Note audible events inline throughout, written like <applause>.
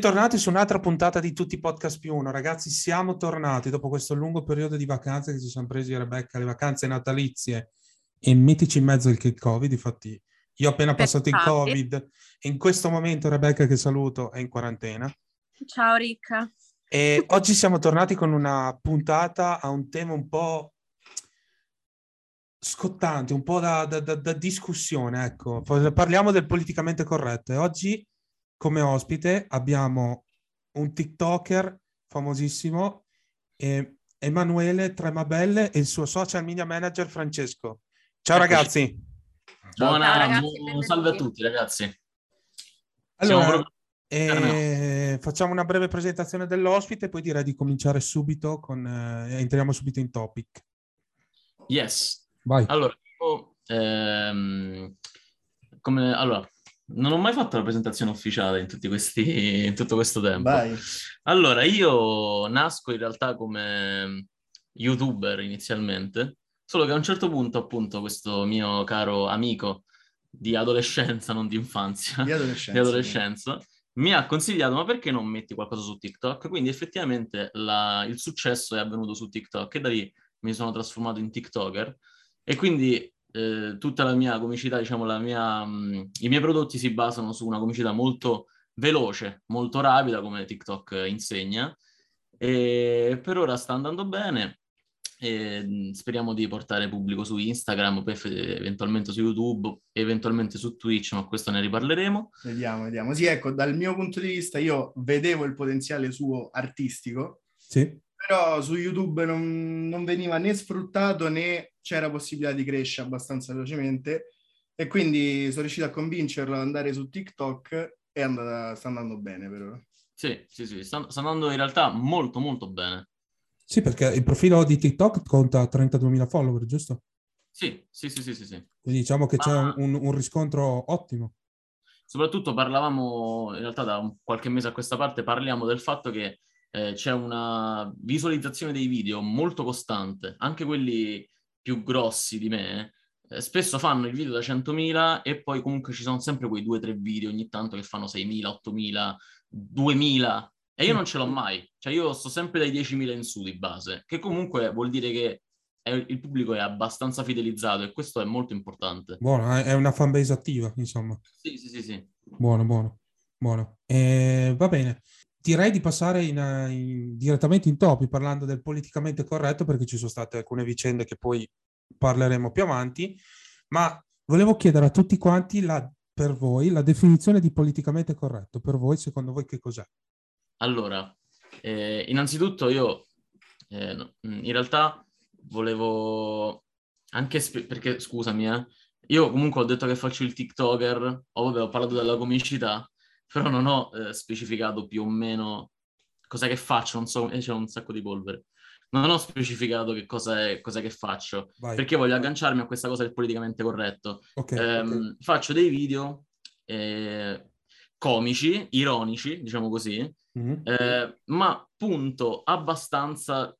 Bentornati su un'altra puntata di Tutti Podcast più uno. Ragazzi, siamo tornati dopo questo lungo periodo di vacanze che ci siamo presi Rebecca, le vacanze natalizie e mettici in mezzo il Covid. Infatti, io ho appena passato il Covid e in questo momento Rebecca, che saluto, è in quarantena. Ciao Ricca. E oggi siamo tornati con una puntata a un tema un po' scottante, un po' da, da, da, da discussione, ecco. Parliamo del politicamente corretto e oggi come ospite abbiamo un TikToker famosissimo, eh, Emanuele Tremabelle e il suo social media manager Francesco. Ciao ragazzi. Buona, Ciao, ragazzi, salve a tutti ragazzi. Allora, eh, facciamo una breve presentazione dell'ospite, poi direi di cominciare subito con... Eh, entriamo subito in topic. Yes. Vai. Allora, io, ehm, come, allora, non ho mai fatto la presentazione ufficiale in, questi, in tutto questo tempo. Vai. Allora, io nasco in realtà come youtuber inizialmente, solo che a un certo punto, appunto, questo mio caro amico di adolescenza, non di infanzia, di <laughs> adolescenza, di adolescenza mi ha consigliato, ma perché non metti qualcosa su TikTok? Quindi effettivamente la, il successo è avvenuto su TikTok e da lì mi sono trasformato in TikToker e quindi eh, tutta la mia comicità, diciamo, la mia, mh, mm, i miei prodotti si basano su una comicità molto veloce, molto rapida, come TikTok insegna. E per ora sta andando bene. E mm, speriamo di portare pubblico su Instagram, poi eventualmente su YouTube, eventualmente su Twitch, ma questo ne riparleremo. Vediamo, vediamo. Sì, ecco, dal mio punto di vista io vedevo il potenziale suo artistico, sì. Però su YouTube non, non veniva né sfruttato né c'era possibilità di crescere abbastanza velocemente e quindi sono riuscito a convincerlo ad andare su TikTok e andata, sta andando bene per ora. Sì, sì, sì, sta, sta, andando in realtà molto molto bene. Sì, perché il profilo di TikTok conta 32.000 follower, giusto? Sì, sì, sì, sì, sì. sì. Quindi diciamo che Ma... c'è un, un, riscontro ottimo. Soprattutto parlavamo, in realtà da qualche mese a questa parte, parliamo del fatto che eh, c'è una visualizzazione dei video molto costante, anche quelli più grossi di me, eh, spesso fanno il video da 100.000 e poi comunque ci sono sempre quei due o tre video ogni tanto che fanno 6.000, 8.000, 2.000 e io non ce l'ho mai, cioè io sto sempre dai 10.000 in su di base, che comunque vuol dire che è, il pubblico è abbastanza fidelizzato e questo è molto importante. Buono, è una fanbase attiva, insomma. Sì, sì, sì, sì. Buono, buono, buono. Eh, va bene direi di passare in, in, direttamente in topi parlando del politicamente corretto perché ci sono state alcune vicende che poi parleremo più avanti, ma volevo chiedere a tutti quanti la, per voi la definizione di politicamente corretto. Per voi, secondo voi, che cos'è? Allora, eh, innanzitutto io eh, in realtà volevo anche sp- perché scusami, eh, io comunque ho detto che faccio il TikToker, o vabbè, ho parlato della comicità, però non ho eh, specificato più o meno cosa che faccio, non so, eh, c'è un sacco di polvere. Non ho specificato che cosa è, cosa che faccio, Vai. perché voglio agganciarmi a questa cosa del politicamente corretto. Okay, eh, okay. Faccio dei video eh, comici, ironici, diciamo così, mm-hmm. ma punto abbastanza,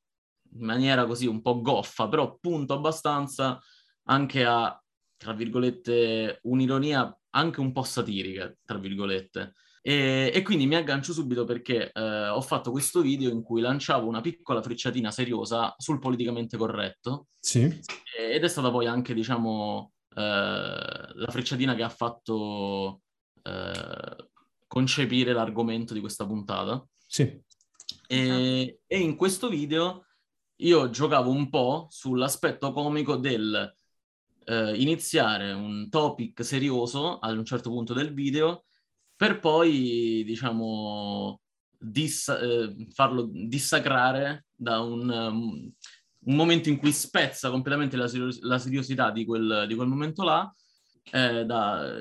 in maniera così un po' goffa, però punto abbastanza anche a, tra virgolette, un'ironia anche un po' satirica, tra virgolette. E, e quindi mi aggancio subito perché eh, ho fatto questo video in cui lanciavo una piccola frecciatina seriosa sul politicamente corretto. Sì. Ed è stata poi anche, diciamo, eh, la frecciatina che ha fatto eh, concepire l'argomento di questa puntata. Sì. E, e in questo video io giocavo un po' sull'aspetto comico del eh, iniziare un topic serioso ad un certo punto del video per poi, diciamo, dis- eh, farlo dissacrare da un, um, un, momento in cui spezza completamente la, serios- la seriosità di quel, di quel, momento là eh, da,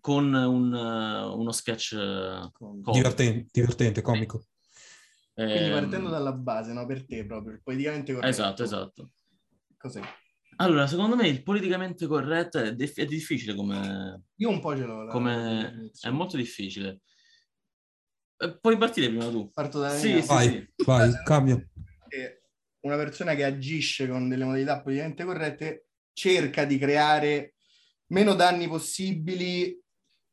con un, uh, uno sketch uh, divertente, divertente, comico. Quindi ehm, partendo dalla base, no? Per te proprio, politicamente corretto. Esatto, esatto. Cos'è? Allora, secondo me il politicamente corretto è, dif- è difficile come... Io un po' ce l'ho. Come... È molto difficile. Eh, puoi partire prima tu. Parto da sì, sì, vai, sì. vai, cambio. Una persona che agisce con delle modalità politicamente corrette cerca di creare meno danni possibili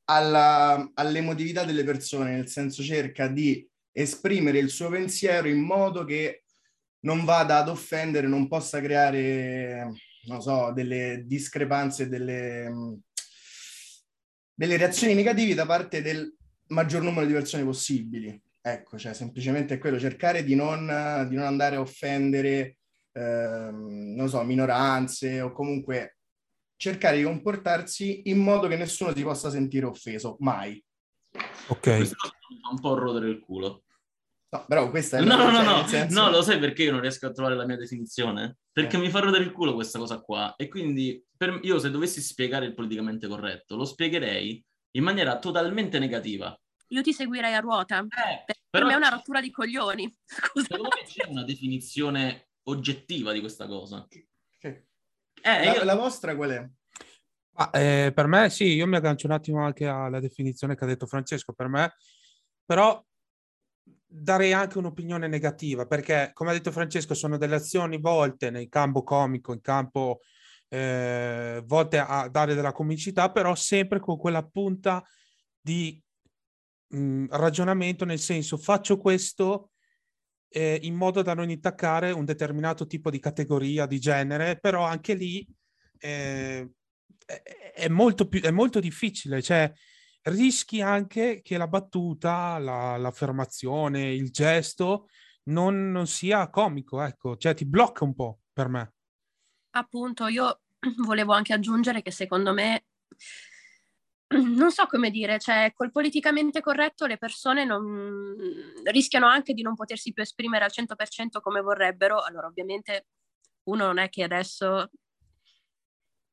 alla, all'emotività delle persone, nel senso cerca di esprimere il suo pensiero in modo che non vada ad offendere, non possa creare, non so, delle discrepanze, delle, delle reazioni negative da parte del maggior numero di persone possibili. Ecco, cioè semplicemente è quello, cercare di non, di non andare a offendere, ehm, non so, minoranze o comunque cercare di comportarsi in modo che nessuno si possa sentire offeso, mai. Ok. Questo un po' rodere il culo. No, però questa è... No, no, no, no, senso... no, lo sai perché io non riesco a trovare la mia definizione? Perché eh. mi fa rodere il culo questa cosa qua. E quindi per... io se dovessi spiegare il politicamente corretto, lo spiegherei in maniera totalmente negativa. Io ti seguirei a ruota. Eh, per però... me è una rottura di coglioni. <laughs> Scusa. Secondo me c'è una definizione oggettiva di questa cosa. Eh, la, io... la vostra qual è? Ah, eh, per me sì, io mi aggancio un attimo anche alla definizione che ha detto Francesco, per me, però darei anche un'opinione negativa perché, come ha detto Francesco, sono delle azioni volte nel campo comico, in campo eh, volte a dare della comicità, però sempre con quella punta di mh, mm, ragionamento, nel senso faccio questo eh, in modo da non intaccare un determinato tipo di categoria, di genere, però anche lì eh, è, molto più, è molto difficile, cioè rischi anche che la battuta, la, l'affermazione, il gesto non, non, sia comico, ecco, cioè ti blocca un po' per me. Appunto, io <clears throat> volevo anche aggiungere che secondo me, <clears throat> non so come dire, cioè col politicamente corretto le persone non, rischiano anche di non potersi più esprimere al 100% come vorrebbero, allora ovviamente uno non è che adesso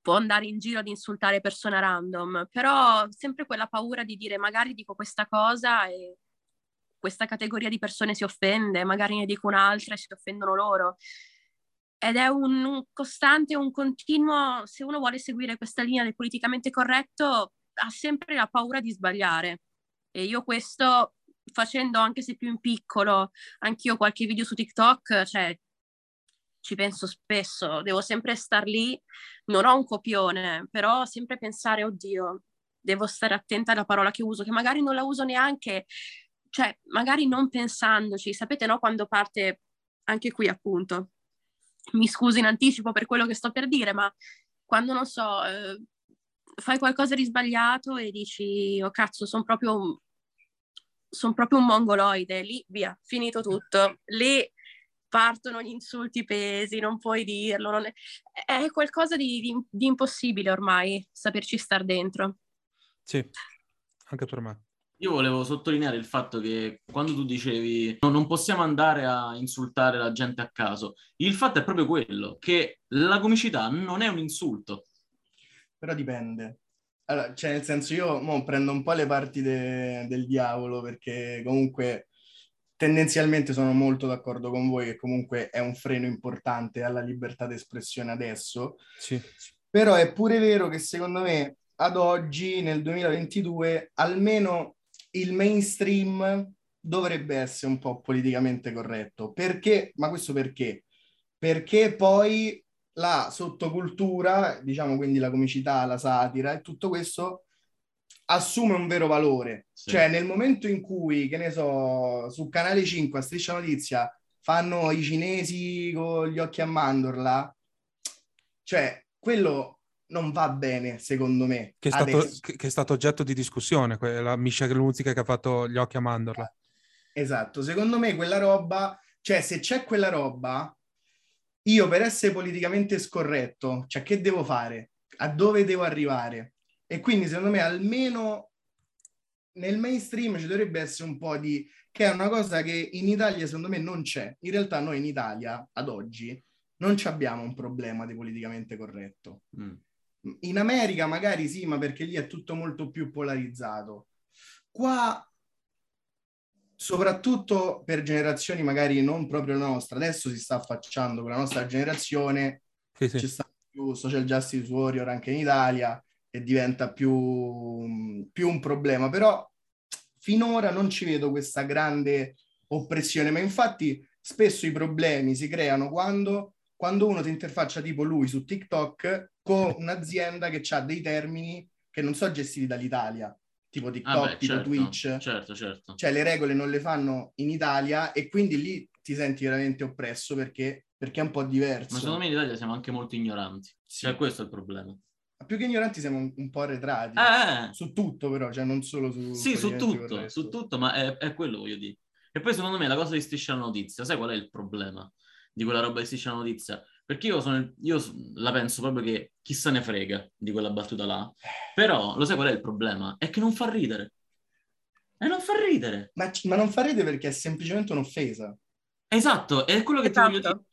può andare in giro ad insultare persone random, però sempre quella paura di dire magari dico questa cosa e questa categoria di persone si offende, magari ne dico un'altra e si offendono loro. Ed è un, costante, un continuo, se uno vuole seguire questa linea del politicamente corretto, ha sempre la paura di sbagliare. E io questo, facendo anche se più in piccolo, anch'io qualche video su TikTok, cioè ci penso spesso, devo sempre star lì, non ho un copione, però sempre pensare, oddio, devo stare attenta alla parola che uso, che magari non la uso neanche, cioè magari non pensandoci, sapete no, quando parte anche qui appunto, mi scuso in anticipo per quello che sto per dire, ma quando non so, eh, fai qualcosa di sbagliato e dici, oh cazzo, sono proprio sono proprio un mongoloide, lì via, finito tutto. Lì partono gli insulti pesi, non puoi dirlo, non è... è, qualcosa di, di, di impossibile ormai saperci star dentro. Sì, anche per me. Io volevo sottolineare il fatto che quando tu dicevi no, non possiamo andare a insultare la gente a caso, il fatto è proprio quello, che la comicità non è un insulto. Però dipende. Allora, cioè nel senso io mo, prendo un po' le parti de- del diavolo perché comunque tendenzialmente sono molto d'accordo con voi che comunque è un freno importante alla libertà d'espressione adesso. Sì. Però è pure vero che secondo me ad oggi, nel 2022, almeno il mainstream dovrebbe essere un po' politicamente corretto. Perché? Ma questo perché? Perché poi la sottocultura, diciamo quindi la comicità, la satira e tutto questo assume un vero valore. Sì. Cioè, nel momento in cui, che ne so, su Canale 5 a Striscia Notizia fanno i cinesi con gli occhi a mandorla, cioè, quello non va bene, secondo me. Che è stato, che è stato oggetto di discussione, quella Miscia Luzzica che ha fatto gli occhi a mandorla. Esatto, secondo me quella roba, cioè se c'è quella roba, io per essere politicamente scorretto, cioè che devo fare? A dove devo arrivare? E quindi secondo me almeno nel mainstream ci dovrebbe essere un po' di... che è una cosa che in Italia secondo me non c'è. In realtà noi in Italia, ad oggi, non abbiamo un problema di politicamente corretto. Mm. In America magari sì, ma perché lì è tutto molto più polarizzato. Qua, soprattutto per generazioni magari non proprio la nostra, adesso si sta affacciando con la nostra generazione, sì, sì. ci sta più social justice warrior anche in Italia, e diventa più, più un problema. Però finora non ci vedo questa grande oppressione, ma infatti spesso i problemi si creano quando, quando uno ti interfaccia tipo lui su TikTok con un'azienda che ha dei termini che non sono gestiti dall'Italia. tipo TikTok, ah beh, tipo certo, Twitch. Certo, certo. Cioè le regole non le fanno in Italia e quindi lì ti senti veramente oppresso perché, perché è un po' diverso. Ma secondo me in Italia siamo anche molto ignoranti. Sì. Cioè questo è il problema. Più che ignoranti siamo un, un po' arretrati. Eh, Su tutto però, cioè non solo su... Sì, su tutto, su tutto, ma è, è quello voglio dire. E poi secondo me la cosa di Striscia la Notizia, sai qual è il problema di quella roba di Striscia la Notizia? Perché io, sono, io la penso proprio che chi se ne frega di quella battuta là. Però, lo sai qual è il problema? È che non fa ridere. E non fa ridere. Ma, ma non fa ridere perché è semplicemente un'offesa. Esatto, è quello che esatto. ti voglio esatto. dire.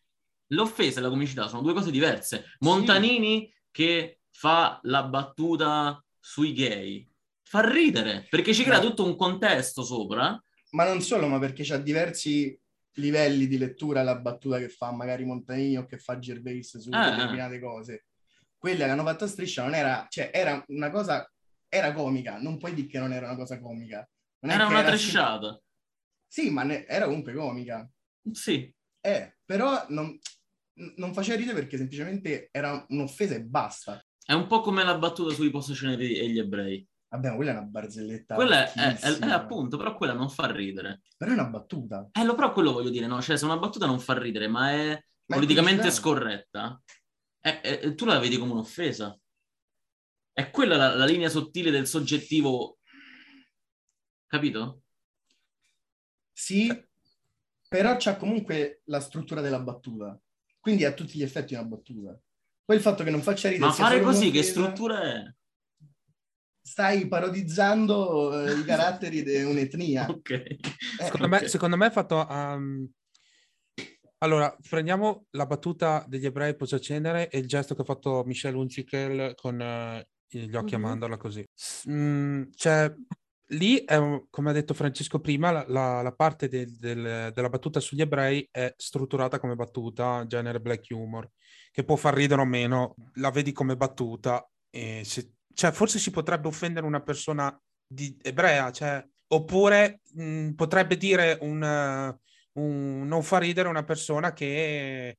L'offesa e la comicità sono due cose diverse. Montanini sì. che fa la battuta sui gay fa ridere perché ci crea tutto un contesto sopra. Ma non solo, ma perché c'ha diversi livelli di lettura la battuta che fa magari Montanini o che fa Gervais su ah, determinate cose. Quella che hanno fatto a striscia non era, cioè era una cosa, era comica, non puoi dire che non era una cosa comica. Non era una tresciata. Sì, ma ne... era comunque comica. Sì. Eh, però non, non faceva ridere perché semplicemente era un'offesa e basta. È un po' come la battuta sui possessioneri e gli ebrei. Vabbè, quella è una barzelletta. Quella è, è, è, appunto, però quella non fa ridere. Però è una battuta. Eh, lo, però quello voglio dire, no? Cioè, se una battuta non fa ridere, ma è ma politicamente è scorretta, è, tu la vedi come un'offesa. È quella la, la linea sottile del soggettivo. Capito? Sì, però c'ha comunque la struttura della battuta. Quindi è a tutti gli effetti una battuta. Poi il fatto che non faccia ridere... Ma fare così, che struttura è? stai parodizzando eh, i caratteri di un'etnia. <laughs> Ok. Eh, secondo, okay. Me, secondo me è fatto... Um... Allora, prendiamo la battuta degli ebrei cenere e il gesto che ha fatto Michel Hunziker con uh, gli occhi mm-hmm. a mandorla così. Mm, cioè, lì, è, come ha detto Francesco prima, la, la, la parte del, del, della battuta sugli ebrei è strutturata come battuta, genere black humor, che può far ridere o meno, la vedi come battuta se cioè, forse si potrebbe offendere una persona di ebrea, cioè, oppure mh, potrebbe dire un, un, non fa ridere una persona che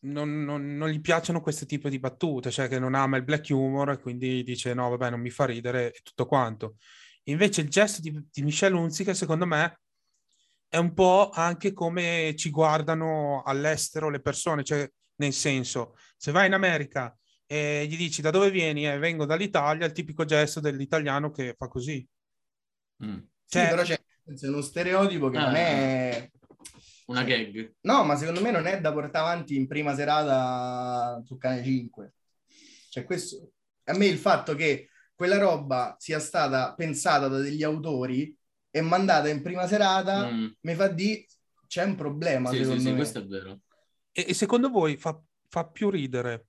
non, non, non, gli piacciono questo tipo di battute, cioè che non ama il black humor e quindi dice no, vabbè, non mi fa ridere e tutto quanto. Invece il gesto di, di Michelle Unzica, secondo me, è un po' anche come ci guardano all'estero le persone, cioè nel senso, se vai in America e gli dici da dove vieni? Eh, vengo dall'Italia, il tipico gesto dell'italiano che fa così. Mm. Cioè, sì, però c'è, c'è uno stereotipo che ah, non è... Una cioè, gag. No, ma secondo me non è da portare avanti in prima serata su Cane 5. Cioè questo... A me il fatto che quella roba sia stata pensata da degli autori e mandata in prima serata mm. mi fa di c'è un problema. Sì, sì, sì, questo è vero. E, e secondo voi fa, fa più ridere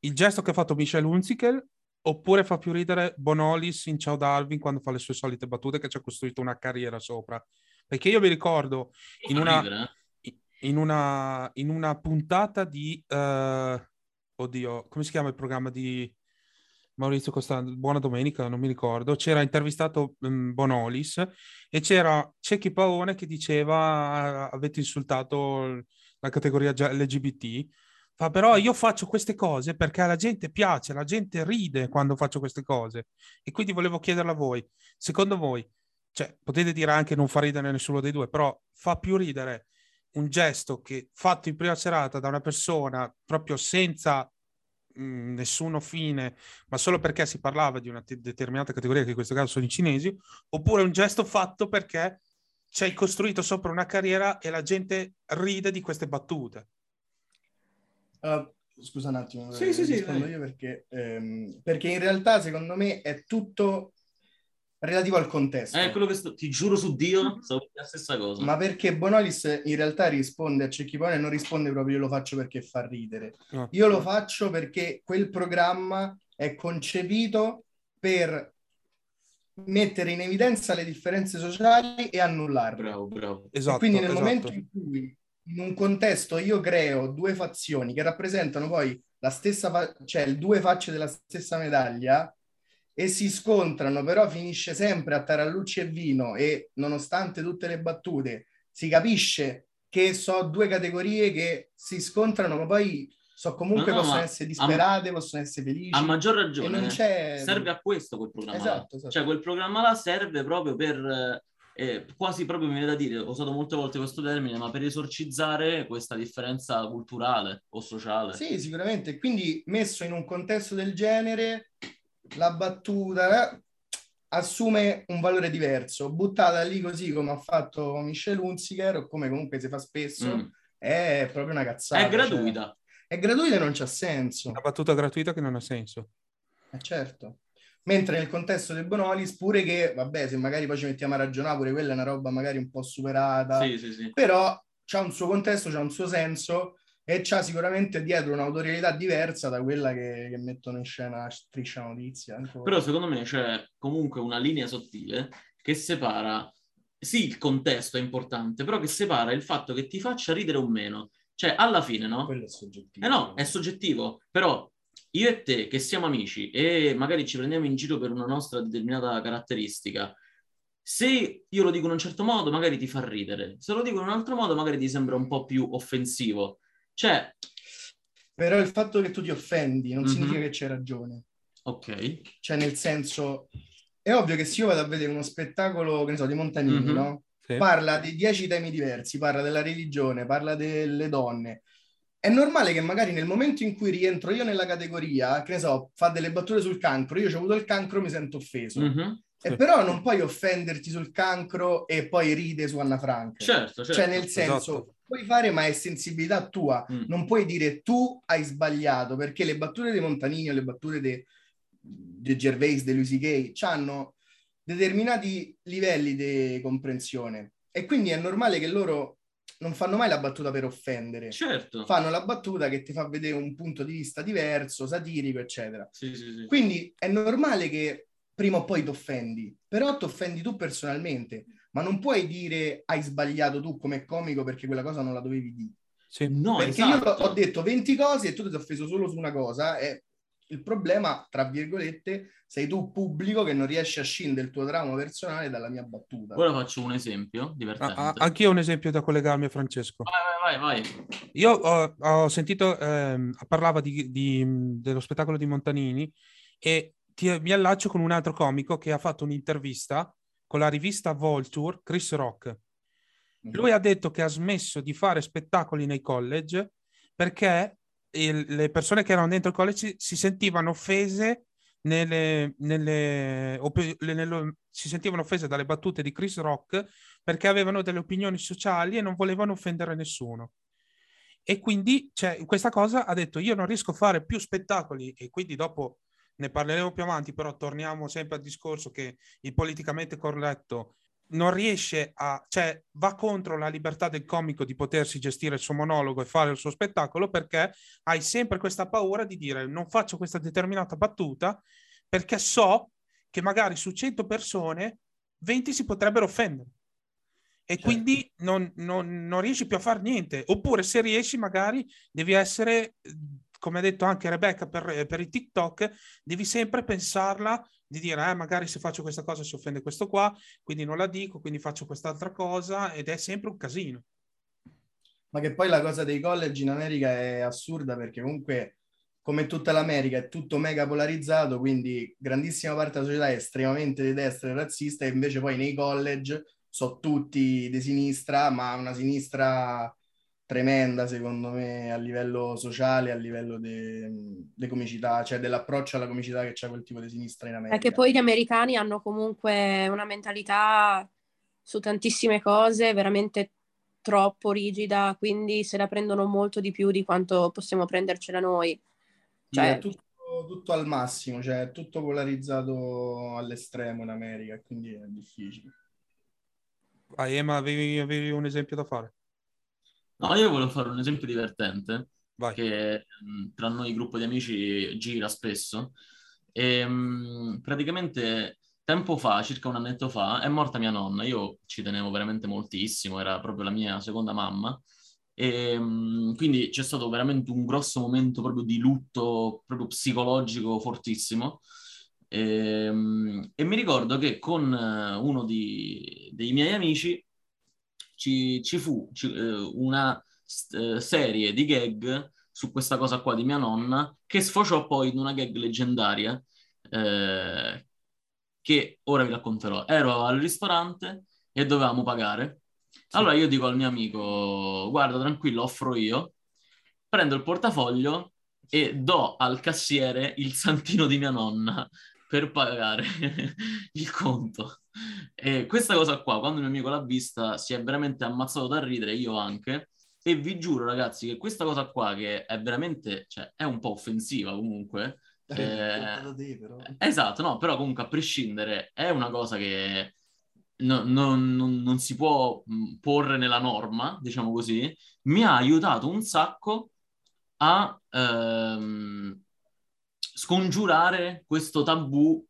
il gesto che ha fatto Michel Hunziker oppure fa più ridere Bonolis in Ciao Darwin quando fa le sue solite battute che ci ha costruito una carriera sopra. Perché io mi ricordo in una, eh? in una, in una puntata di... Uh, oddio, come si chiama il programma di Maurizio Costante? Buona domenica, non mi ricordo. C'era intervistato um, Bonolis e c'era Cecchi Paone che diceva avete insultato la categoria LGBT Fa, però io faccio queste cose perché alla gente piace, la gente ride quando faccio queste cose. E quindi volevo chiederla a voi, secondo voi, cioè, potete dire anche non fa ridere nessuno dei due, però fa più ridere un gesto che fatto in prima serata da una persona proprio senza mh, mm, nessuno fine, ma solo perché si parlava di una t- determinata categoria, che in questo caso sono i cinesi, oppure un gesto fatto perché ci hai costruito sopra una carriera e la gente ride di queste battute. Uh, scusa un attimo, sì, sì, rispondo sì, io perché, ehm, perché in realtà secondo me è tutto relativo al contesto. È quello che sto, ti giuro su Dio, stavo la stessa cosa. Ma perché Bonolis in realtà risponde a Cecchipone e non risponde proprio io lo faccio perché fa ridere. No. Io lo faccio perché quel programma è concepito per mettere in evidenza le differenze sociali e annullarle. Bravo, bravo. Esatto, e quindi nel esatto. momento in cui in un contesto io creo due fazioni che rappresentano poi la stessa, fa- cioè due facce della stessa medaglia e si scontrano, però finisce sempre a tarallucci e vino e nonostante tutte le battute si capisce che so due categorie che si scontrano, ma poi So, comunque no, no, possono essere disperate, a, possono essere felici. A maggior ragione, serve a questo quel programma. Esatto, esatto. Cioè, quel programma là serve proprio per eh, quasi proprio mi viene da dire, ho usato molte volte questo termine, ma per esorcizzare questa differenza culturale o sociale. Sì, sicuramente. Quindi messo in un contesto del genere, la battuta eh, assume un valore diverso. Buttata lì così come ha fatto Michel Hunziker, o come comunque si fa spesso, mm. è proprio una cazzata. È gratuita. Cioè, è gratuita e non c'ha senso. Una battuta gratuita che non ha senso. Eh certo. Mentre nel contesto del Bonolis, pure che, vabbè, se magari poi ci mettiamo a ragionare, pure quella è una roba magari un po' superata, sì, sì, sì. però c'ha un suo contesto, c'ha un suo senso e c'ha sicuramente dietro un'autorialità diversa da quella che, che mettono in scena Striscia Notizia. Ancora. Però secondo me c'è comunque una linea sottile che separa, sì, il contesto è importante, però che separa il fatto che ti faccia ridere o meno. Cioè, alla fine, no? Quello è soggettivo. Eh no, è soggettivo, però io e te che siamo amici e magari ci prendiamo in giro per una nostra determinata caratteristica, se io lo dico in un certo modo magari ti fa ridere, se lo dico in un altro modo magari ti sembra un po' più offensivo. Cioè... Però il fatto che tu ti offendi non mm-hmm. significa che c'è ragione. Ok. Cioè nel senso, è ovvio che se io vado a vedere uno spettacolo, che ne so, di Montanini, mm-hmm. no? Sì. Parla di dieci temi diversi, parla della religione, parla delle donne, è normale che magari nel momento in cui rientro io nella categoria, che ne so, fa delle battute sul cancro, io ho avuto il cancro, mi sento offeso. Mm-hmm. E però non puoi offenderti sul cancro e poi ride su Anna Frank. Certo, certo. Cioè, nel senso, esatto. puoi fare, ma è sensibilità tua. Mm. Non puoi dire tu hai sbagliato, perché le battute di Montanini o le battute di Gervais, di Lucy Gay, hanno determinati livelli di comprensione. E quindi è normale che loro non fanno mai la battuta per offendere. Certo. Fanno la battuta che ti fa vedere un punto di vista diverso, satirico, eccetera. Sì, sì, sì. Quindi è normale che prima o poi ti offendi, però ti offendi tu personalmente, ma non puoi dire hai sbagliato tu come comico perché quella cosa non la dovevi dire. Sì, no, perché esatto. io ho detto 20 cose e tu ti sei offeso solo su una cosa e il problema, tra virgolette, sei tu pubblico che non riesci a scindere il tuo trauma personale dalla mia battuta. Ora faccio un esempio divertente. Ah, anche io ho un esempio da collegarmi a Francesco. Vai, vai, vai. Io ho, ho sentito, ehm, parlava di, di, dello spettacolo di Montanini e ti, mi allaccio con un altro comico che ha fatto un'intervista con la rivista Vulture, Chris Rock. Mm-hmm. Lui ha detto che ha smesso di fare spettacoli nei college perché il, le persone che erano dentro il college si sentivano offese nelle, nelle, op- nelle, si sentivano offese dalle battute di Chris Rock perché avevano delle opinioni sociali e non volevano offendere nessuno. E quindi cioè, questa cosa ha detto io non riesco a fare più spettacoli e quindi dopo ne parleremo più avanti, però torniamo sempre al discorso che il politicamente corretto non riesce a, cioè va contro la libertà del comico di potersi gestire il suo monologo e fare il suo spettacolo perché hai sempre questa paura di dire non faccio questa determinata battuta perché so che magari su 100 persone 20 si potrebbero offendere e certo. quindi non, non, non riesci più a fare niente oppure se riesci magari devi essere come ha detto anche Rebecca per, per, i TikTok, devi sempre pensarla di dire, eh, magari se faccio questa cosa si offende questo qua, quindi non la dico, quindi faccio quest'altra cosa ed è sempre un casino. Ma che poi la cosa dei college in America è assurda perché comunque, come tutta l'America, è tutto mega polarizzato, quindi grandissima parte della società è estremamente di destra e razzista e invece poi nei college sono tutti di sinistra, ma una sinistra tremenda secondo me a livello sociale, a livello di comicità, cioè dell'approccio alla comicità che c'è quel tipo di sinistra in America. È che poi gli americani hanno comunque una mentalità su tantissime cose veramente troppo rigida, quindi se la prendono molto di più di quanto possiamo prendercela noi. Cioè... È tutto, tutto al massimo, cioè è tutto polarizzato all'estremo in America, quindi è difficile. Vai, Emma, avevi, avevi un esempio da fare? No, io volevo fare un esempio divertente Vai. che mh, tra noi gruppo di amici gira spesso. E, mh, praticamente tempo fa, circa un annetto fa, è morta mia nonna. Io ci tenevo veramente moltissimo, era proprio la mia seconda mamma. E, mh, quindi c'è stato veramente un grosso momento proprio di lutto, proprio psicologico fortissimo. E, e mi ricordo che con uno di, dei miei amici ci, ci fu ci, eh, una eh, serie di gag su questa cosa qua di mia nonna, che sfociò poi in una gag leggendaria, eh, che ora vi racconterò. Ero al ristorante e dovevamo pagare. Allora io dico al mio amico, guarda, tranquillo, offro io. Prendo il portafoglio e do al cassiere il santino di mia nonna per pagare <laughs> il conto. E questa cosa qua, quando il mio amico l'ha vista, si è veramente ammazzato da ridere, io anche. E vi giuro, ragazzi, che questa cosa qua, che è veramente, cioè, è un po' offensiva comunque. Eh, eh, esatto, no, però comunque a prescindere è una cosa che no, no, no, non si può porre nella norma, diciamo così, mi ha aiutato un sacco a ehm, scongiurare questo tabù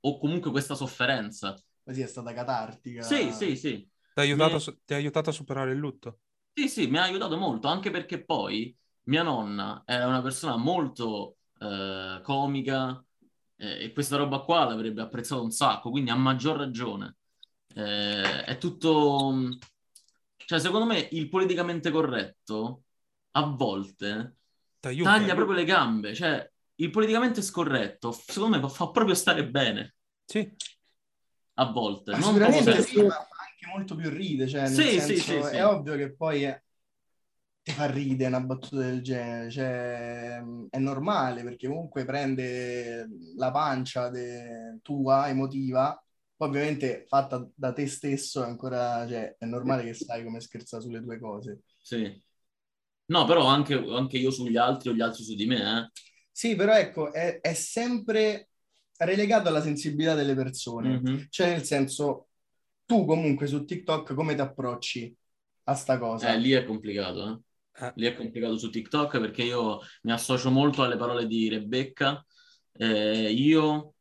o comunque questa sofferenza. Così è stata catartica. Sì, sì, sì. Ti ha aiutato, mi... ha aiutato a superare il lutto? Sì, sì, mi ha aiutato molto, anche perché poi mia nonna era una persona molto eh, comica eh, e questa roba qua l'avrebbe apprezzato un sacco, quindi a maggior ragione. Eh, è tutto... Cioè, secondo me il politicamente corretto a volte taglia proprio le gambe. Cioè, il politicamente scorretto, secondo me, fa proprio stare bene. Sì. A volte. Ma non sicuramente sì, ma anche molto più ride. Cioè, sì, senso, sì, sì, è ovvio che poi è... ti fa ridere una battuta del genere. Cioè, è normale perché comunque prende la pancia de... tua, emotiva, ovviamente fatta da te stesso è ancora, cioè, è normale che sai come scherzare sulle due cose. Sì. No, però anche, anche io sugli altri o gli altri su di me, eh. Sì, però ecco, è, è sempre relegato alla sensibilità delle persone. Mm-hmm. Cioè, nel senso, tu comunque su TikTok come ti approcci a sta cosa? Eh, lì è complicato, eh. eh. Lì è complicato su TikTok perché io mi associo molto alle parole di Rebecca. Eh, io,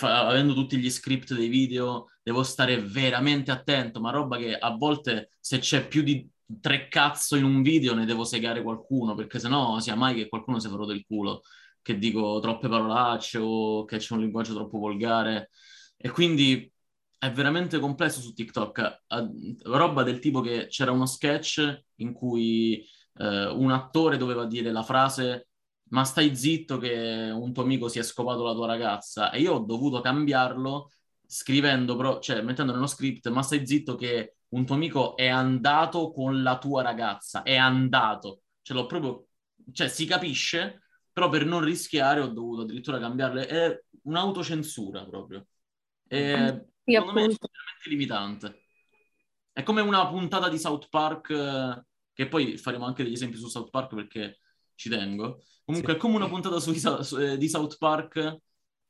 avendo tutti gli script dei video, devo stare veramente attento, ma roba che a volte se c'è più di tre cazzo in un video ne devo segare qualcuno, perché sennò sia mai che qualcuno si farò del culo, che dico troppe parolacce o che c'è un linguaggio troppo volgare. E quindi è veramente complesso su TikTok. Roba del tipo che c'era uno sketch in cui eh, un attore doveva dire la frase ma stai zitto che un tuo amico si è scopato la tua ragazza e io ho dovuto cambiarlo scrivendo, cioè mettendo nello script ma stai zitto che un tuo amico è andato con la tua ragazza, è andato, ce l'ho proprio, cioè si capisce, però per non rischiare ho dovuto addirittura cambiarle, è un'autocensura proprio. E, sì, secondo me è veramente limitante. È come una puntata di South Park, che poi faremo anche degli esempi su South Park perché ci tengo. Comunque sì. è come una puntata su, su, eh, di South Park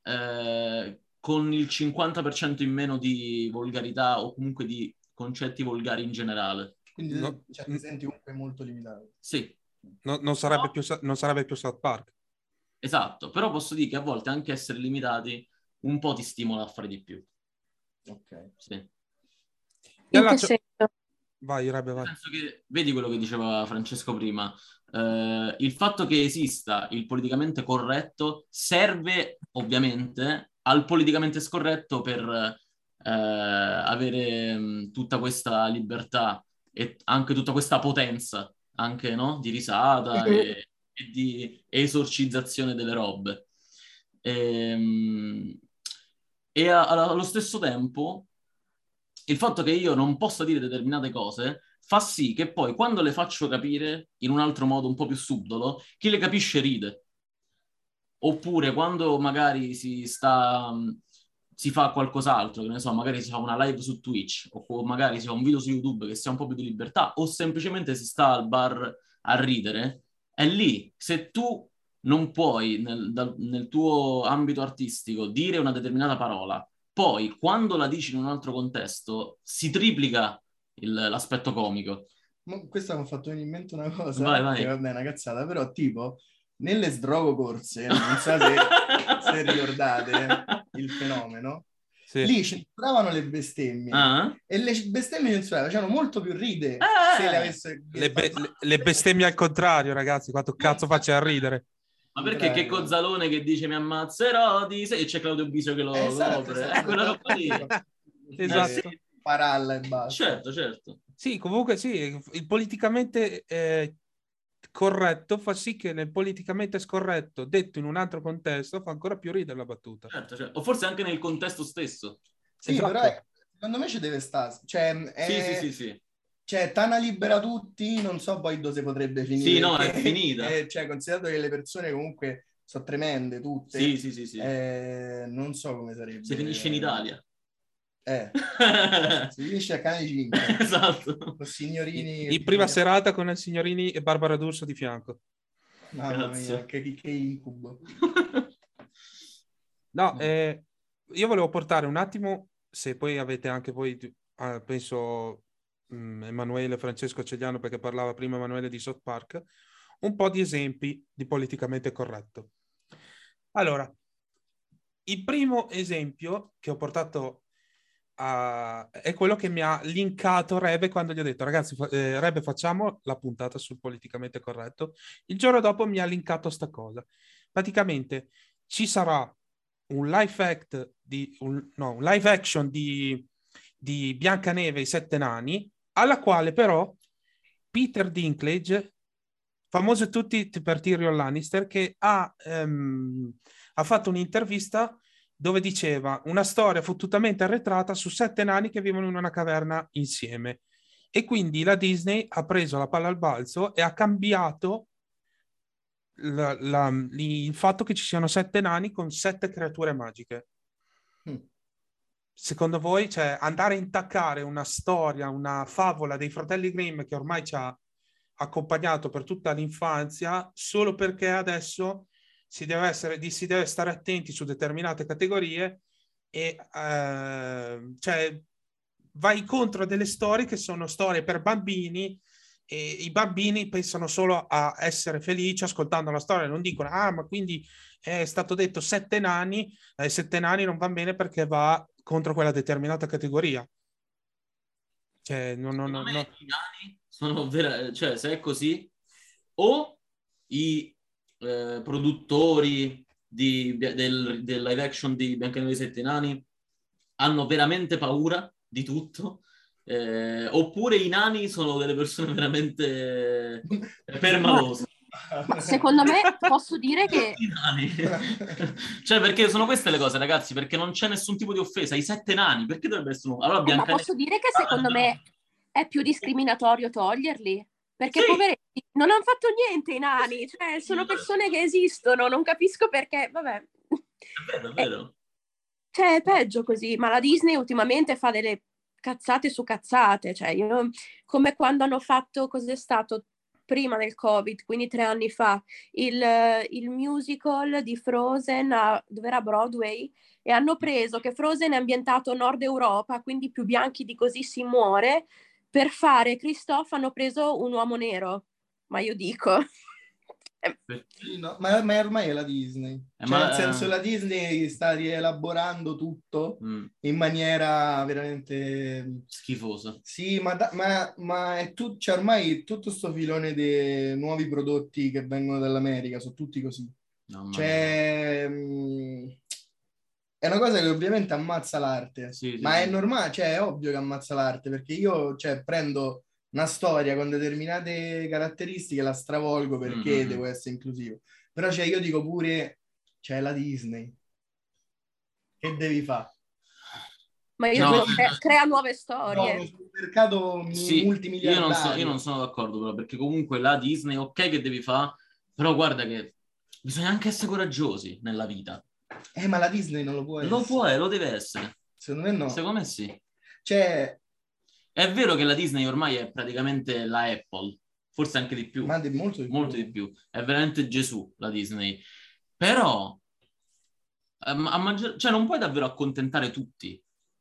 eh, con il 50% in meno di volgarità o comunque di concetti volgari in generale. Quindi no, cioè, ti senti comunque molto limitato. Sì. No, non, sarebbe no. più, non sarebbe più South Park. Esatto, però posso dire che a volte anche essere limitati un po' ti stimola a fare di più. Ok. Sì. Vai, Rabbe, vai. Penso che, vedi quello che diceva Francesco prima, eh, il fatto che esista il politicamente corretto serve ovviamente al politicamente scorretto per eh, avere mh, mm, tutta questa libertà e anche tutta questa potenza anche no? di risata mm-hmm. e, e, di esorcizzazione delle robe. E, mh, e a, a, allo stesso tempo il fatto che io non possa dire determinate cose fa sì che poi quando le faccio capire in un altro modo un po' più subdolo, chi le capisce ride. Oppure quando magari si sta mm, si fa qualcos'altro, che ne so, magari si fa una live su Twitch o magari si fa un video su YouTube che sia un po' più di libertà o semplicemente si sta al bar a ridere, è lì. Se tu non puoi nel, dal, nel tuo ambito artistico dire una determinata parola, poi quando la dici in un altro contesto si triplica il, l'aspetto comico. Ma questa mi ha fatto venire in mente una cosa, vai, vai. che vabbè è una cazzata, però tipo nelle sdrogo corse, non so se, se ricordate <laughs> il fenomeno, sì. lì censuravano le bestemmie uh-huh. e le bestemmie censurate facevano molto più ride ah, se le avesse... Le, be- le, bestemmie al contrario, ragazzi, quanto cazzo faccia a ridere. Ma perché che Cozzalone che dice mi ammazzerò di se e c'è Claudio Bisio che lo, esatto, lo Esatto. Eh, <laughs> quella roba lì. esatto. Eh, Paralla e basta. Certo, certo. Sì, comunque sì, il politicamente eh, corretto fa sì che nel politicamente scorretto, detto in un altro contesto, fa ancora più ridere la battuta. Certo, certo. O forse anche nel contesto stesso. Sì, esatto. però è, secondo me ci deve stare. Cioè, è, sì, sì, sì, sì. Cioè, Tana libera tutti, non so poi dove si potrebbe finire. Sì, no, è finita. È, cioè, considerato che le persone comunque sono tremende tutte. Sì, sì, sì. sì. Eh, non so come sarebbe. Se finisce in Italia. Eh, <laughs> si finisce a Cane 5. esatto. Con signorini... In prima serata con il signorini e Barbara D'Urso di fianco. Mamma Grazie. mia, che, che incubo. <laughs> no, eh, io volevo portare un attimo, se poi avete anche voi, eh, penso mh, mm, Emanuele Francesco Cegliano, perché parlava prima Emanuele di South Park, un po' di esempi di politicamente corretto. Allora, il primo esempio che ho portato a, è quello che mi ha linkato Rebe quando gli ho detto ragazzi eh, Rebe facciamo la puntata sul politicamente corretto. Il giorno dopo mi ha linkato sta cosa. Praticamente ci sarà un live act di un, no, un live action di, di Biancaneve e i sette nani alla quale però Peter Dinklage famoso tutti per Tyrion Lannister che ha, um, ha fatto un'intervista dove diceva una storia fottutamente arretrata su sette nani che vivono in una caverna insieme. E quindi la Disney ha preso la palla al balzo e ha cambiato la, la, il fatto che ci siano sette nani con sette creature magiche. Mm. Secondo voi, cioè, andare a intaccare una storia, una favola dei fratelli Grimm che ormai ci ha accompagnato per tutta l'infanzia, solo perché adesso si deve, essere, si deve stare attenti su determinate categorie e eh, cioè vai contro delle storie che sono storie per bambini e i bambini pensano solo a essere felici ascoltando la storia, non dicono ah ma quindi è stato detto sette nani, eh, sette nani non va bene perché va contro quella determinata categoria. Cioè, non, non, non, I nani sono vera- cioè se è così o i eh, produttori di, del, del, live action di Biancaneve e i Sette Nani hanno veramente paura di tutto, eh, oppure i nani sono delle persone <laughs> veramente permalose. <laughs> Secondo me posso dire che... <laughs> cioè, perché sono queste le cose, ragazzi, perché non c'è nessun tipo di offesa. I sette nani, perché dovrebbe essere uno? Allora, Biancaneve... eh, ma posso dire che secondo ah, me è più discriminatorio toglierli? Perché sì. poveretti non hanno fatto niente i nani, cioè sono persone che esistono, non capisco perché, vabbè. È vero, è vero. Eh, cioè è peggio così, ma la Disney ultimamente fa delle cazzate su cazzate, cioè io, come quando hanno fatto, cos'è stato prima del Covid, quindi tre anni fa, il, il musical di Frozen a, dove era Broadway e hanno preso che Frozen è ambientato nord Europa, quindi più bianchi di così si muore, per fare Christophe hanno preso un uomo nero, ma io dico... No, ma, ma, ormai è la Disney. Eh, cioè, ma, nel senso, la Disney sta rielaborando tutto mm. in maniera veramente schifosa. Sì, ma, da, ma, ma è tu, cioè, ormai tutto sto filone dei nuovi prodotti che vengono dall'America sono tutti così. No, cioè, mh, mm, è una cosa che ovviamente ammazza l'arte, sì, sì, ma sì. è normale, cioè è ovvio che ammazza l'arte, perché io cioè, prendo una storia con determinate caratteristiche, la stravolgo perché mm-hmm. devo essere inclusivo. Però cioè, io dico pure, c'è la Disney, che devi fare? Ma io no, cre- crea nuove storie. No, sul mercato sì, multimiliardario. Io non, so, io non sono d'accordo però, perché comunque la Disney, ok che devi fare, però guarda che bisogna anche essere coraggiosi nella vita. Eh, ma la Disney non lo può essere. Lo può e lo deve essere. Secondo me no. Secondo me sì. Cioè... È vero che la Disney ormai è praticamente la Apple, forse anche di più. Ma di molto di molto più. di più. È veramente Gesù la Disney. Però, ehm, a maggior... cioè non puoi davvero accontentare tutti.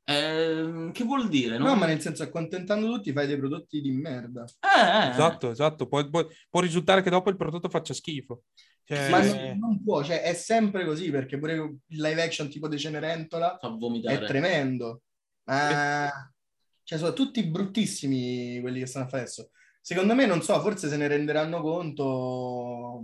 Eh, che vuol dire? No? no? ma nel senso, accontentando tutti fai dei prodotti di merda. Eh, eh. Esatto, esatto. Può, può, può, risultare che dopo il prodotto faccia schifo. Cioè... Ma non, non, può, cioè è sempre così perché pure il live action tipo di Cenerentola è tremendo. Ma cioè, sono tutti bruttissimi quelli che stanno a fare adesso. Secondo me, non so, forse se ne renderanno conto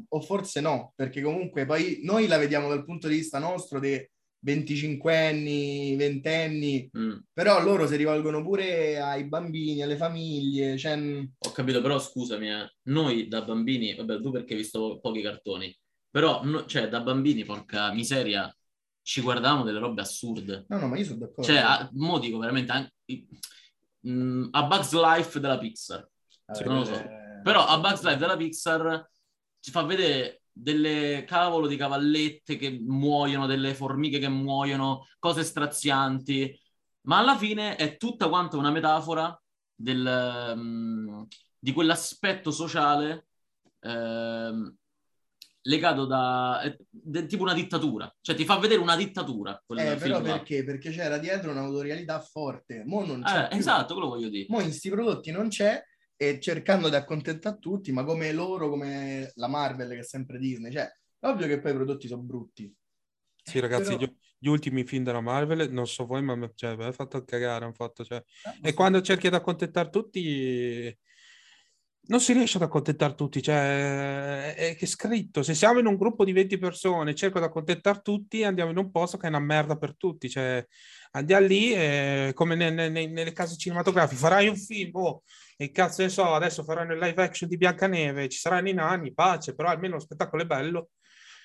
o forse no, perché comunque poi noi la vediamo dal punto di vista nostro de, 25 anni, 20 anni, mm. però loro si rivolgono pure ai bambini, alle famiglie. Cioè... Ho capito, però scusami, eh. noi da bambini, vabbè tu perché hai visto pochi cartoni, però no, cioè, da bambini, porca miseria, ci guardavamo delle robe assurde. No, no, ma io sono d'accordo. Cioè, a, mo dico veramente, anche, mh, mm, a Bugs Life della Pixar, ah, non lo so. Eh... Però a Bugs Life della Pixar ci fa vedere delle cavolo di cavallette che muoiono, delle formiche che muoiono, cose strazianti, ma alla fine è tutta quanta una metafora del, um, di quell'aspetto sociale eh, legato da de, tipo una dittatura, cioè ti fa vedere una dittatura. Eh, però perché? Perché c'era dietro un'autorialità forte. Mo non c'è. Eh, esatto, quello voglio dire. Mo in questi prodotti non c'è e cercando di accontentare tutti, ma come loro, come la Marvel che è sempre Disney, cioè, ovvio che poi i prodotti sono brutti. Sì, ragazzi, Però... gli, gli, ultimi film della Marvel, non so voi, ma cioè, mi ha fatto cagare, fatto, cioè... eh, e quando cerchi di accontentare tutti, non si riesce ad accontentare tutti, cioè, è, è scritto, se siamo in un gruppo di 20 persone, cerco di accontentare tutti, andiamo in un posto che è una merda per tutti, cioè, andiamo lì, e, come ne, ne, nelle case cinematografiche, farai un film, oh, e cazzo ne so, adesso faranno il live action di Biancaneve, ci saranno i nani, pace, però almeno lo spettacolo è bello.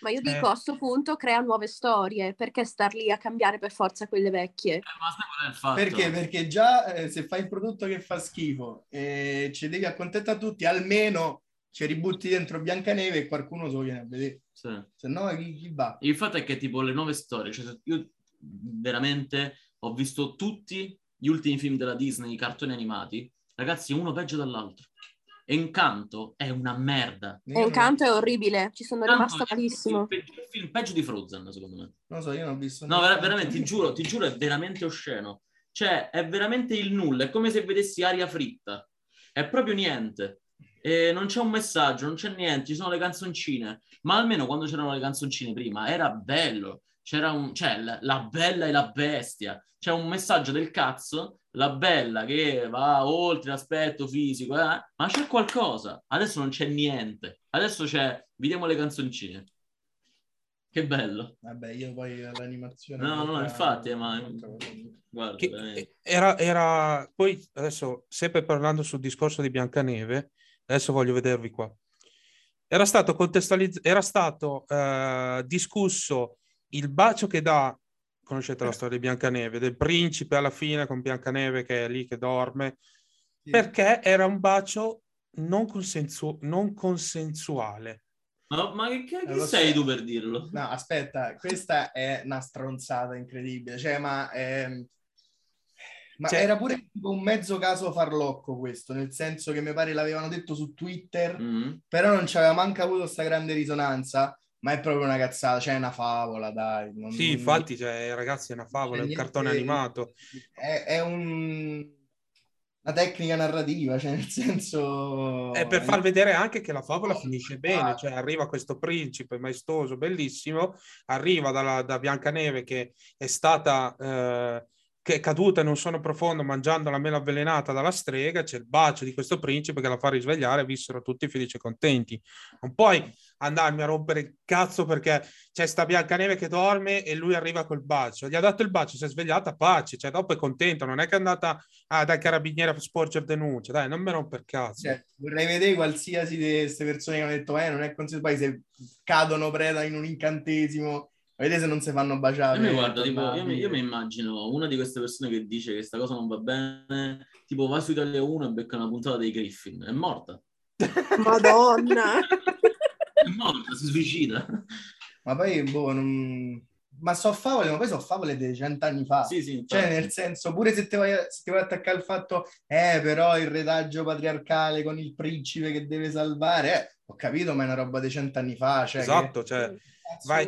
Ma io dico eh. a questo punto crea nuove storie, perché star lì a cambiare per forza quelle vecchie? Eh, perché? Perché già eh, se fai il prodotto che fa schifo e ci devi accontentare tutti, almeno ci ributti dentro Biancaneve e qualcuno se lo viene a vedere. Sì. Se no chi, chi, va? Il fatto è che tipo le nuove storie, cioè io veramente ho visto tutti gli ultimi film della Disney, i cartoni animati, Ragazzi, uno peggio dall'altro. Encanto è una merda. Encanto è orribile, ci sono Encanto rimasta malissimo. Il, il film peggio di Frozen, secondo me. Non so, io non ho visto. No, ver- veramente, ti giuro, ti giuro, è veramente osceno. Cioè, è veramente il nulla, è come se vedessi aria fritta. È proprio niente. E non c'è un messaggio, non c'è niente, ci sono le canzoncine. Ma almeno quando c'erano le canzoncine prima era bello. C'era un, cioè, la, la bella e la bestia. C'è un messaggio del cazzo la bella che va oltre l'aspetto fisico, eh? ma c'è qualcosa. Adesso non c'è niente. Adesso c'è, vediamo le canzoncine. Che bello. Vabbè, io poi l'animazione... No, no, infatti, ma... Guarda, che, era, era... Poi, adesso, sempre parlando sul discorso di Biancaneve, adesso voglio vedervi qua. Era stato contestualizzato, era stato uh, discusso il bacio che dà conoscete la storia di Biancaneve, del principe alla fine con Biancaneve che è lì che dorme, sì. perché era un bacio non, consensu- non consensuale. Ma, ma che, che eh, sei tu per dirlo? No, aspetta, questa è una stronzata incredibile, cioè, ma... Ehm... Ma cioè, era pure un mezzo caso farlocco questo, nel senso che mi pare l'avevano detto su Twitter, mm-hmm. però non ci aveva manca avuto questa grande risonanza. Ma è proprio una cazzata, cioè è una favola, dai. Non, sì, infatti, cioè, ragazzi, è una favola, è un cartone animato. È, è un... una tecnica narrativa, cioè nel senso... È per far vedere anche che la favola finisce bene, cioè arriva questo principe maestoso, bellissimo, arriva dalla, da Biancaneve che è stata... Eh, che è caduta in un sonno profondo mangiando la mela avvelenata dalla strega, c'è il bacio di questo principe che la fa risvegliare vissero tutti felici e contenti. Non puoi andarmi a rompere il cazzo perché c'è sta Biancaneve che dorme e lui arriva col bacio. Gli ha dato il bacio, si è svegliata, pace, cioè dopo è contento, non è che è andata ah, dai carabinieri a sporgere denuncia, dai, non mi romper cazzo. Cioè, vorrei vedere qualsiasi di queste persone che hanno detto, eh, non è consigliato, se cadono preda in un incantesimo Vedete se non si fanno baciare. Io mi, guardo, tipo, io, mi, io mi, immagino una di queste persone che dice che questa cosa non va bene, tipo va su Italia 1 e becca una puntata dei Griffin, è morta. <laughs> Madonna! è morta, si suicida. Ma poi, boh, non... Ma so favole, ma poi so favole di cent'anni fa. Sì, sì, cioè, nel senso, pure se ti vai, se ti vuoi attaccare al fatto, eh, però il retaggio patriarcale con il principe che deve salvare, eh, ho capito, ma è una roba di cent'anni fa. Cioè esatto, che... cioè, vai,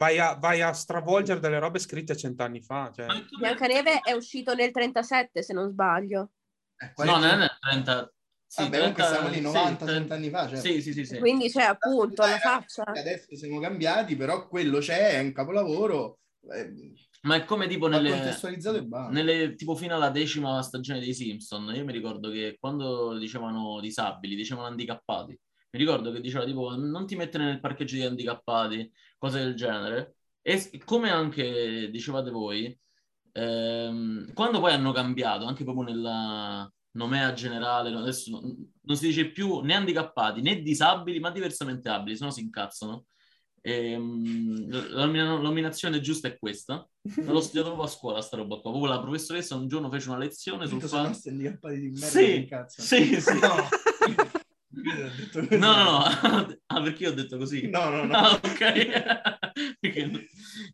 vai a, vai a stravolgere delle robe scritte cent'anni fa. Cioè. Biancaneve è uscito nel 37, se non sbaglio. Eh, no, non è nel 30. Sì, Vabbè, 30, siamo lì 90, sì, 30 anni fa. Cioè. Sì, sì, sì, sì. Quindi c'è appunto la faccia. Adesso siamo cambiati, però quello c'è, è un capolavoro. Eh, ma è come tipo nelle, nelle tipo fino alla decima stagione dei Simpson. Io mi ricordo che quando dicevano disabili, dicevano handicappati. Mi ricordo che diceva tipo non ti mettere nel parcheggio di handicappati, cose del genere. E come anche dicevate voi, ehm, quando poi hanno cambiato, anche proprio nella nomea generale, adesso non, non si dice più né handicappati né disabili, ma diversamente abili, se no si incazzano. E, um, la, nominazione giusta è questa. Non l'ho studiato proprio a scuola sta roba qua. Proprio la professoressa un giorno fece una lezione sul fatto... sì, sì, sì. No. No, no, no. <laughs> ah, perché ho detto così? No, no, no. Ah, ok. <laughs> perché...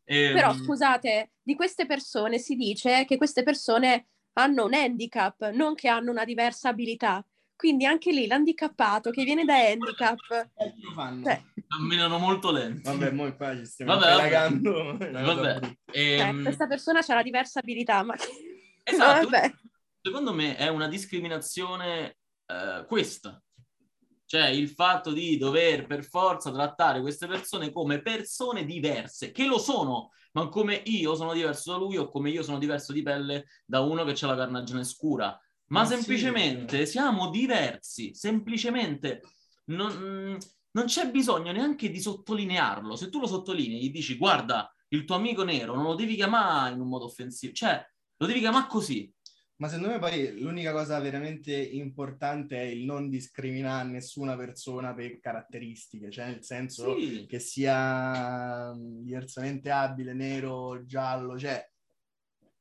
ehm... Però scusate, di queste persone si dice che queste persone hanno un handicap, non che hanno una diversa abilità. Quindi anche lì l'handicappato che viene da handicap... Cioè... Camminano molto lenti. Vabbè, noi qua ci stiamo vabbè, cagando. Vabbè. vabbè. Ehm... Eh, questa persona ha la diversa abilità, ma... Esatto. <laughs> No, Secondo me è una discriminazione eh, questa. Cioè il fatto di dover per forza trattare queste persone come persone diverse, che lo sono, ma come io sono diverso da lui o come io sono diverso di pelle da uno che ha la carnagione scura ma, ma semplicemente sì. siamo diversi, semplicemente non, non, c'è bisogno neanche di sottolinearlo. Se tu lo sottolinei, gli dici guarda, il tuo amico nero non lo devi chiamare in un modo offensivo, cioè lo devi chiamare così. Ma secondo me poi l'unica cosa veramente importante è il non discriminare nessuna persona per caratteristiche, cioè nel senso sì. che sia diversamente abile, nero, giallo, cioè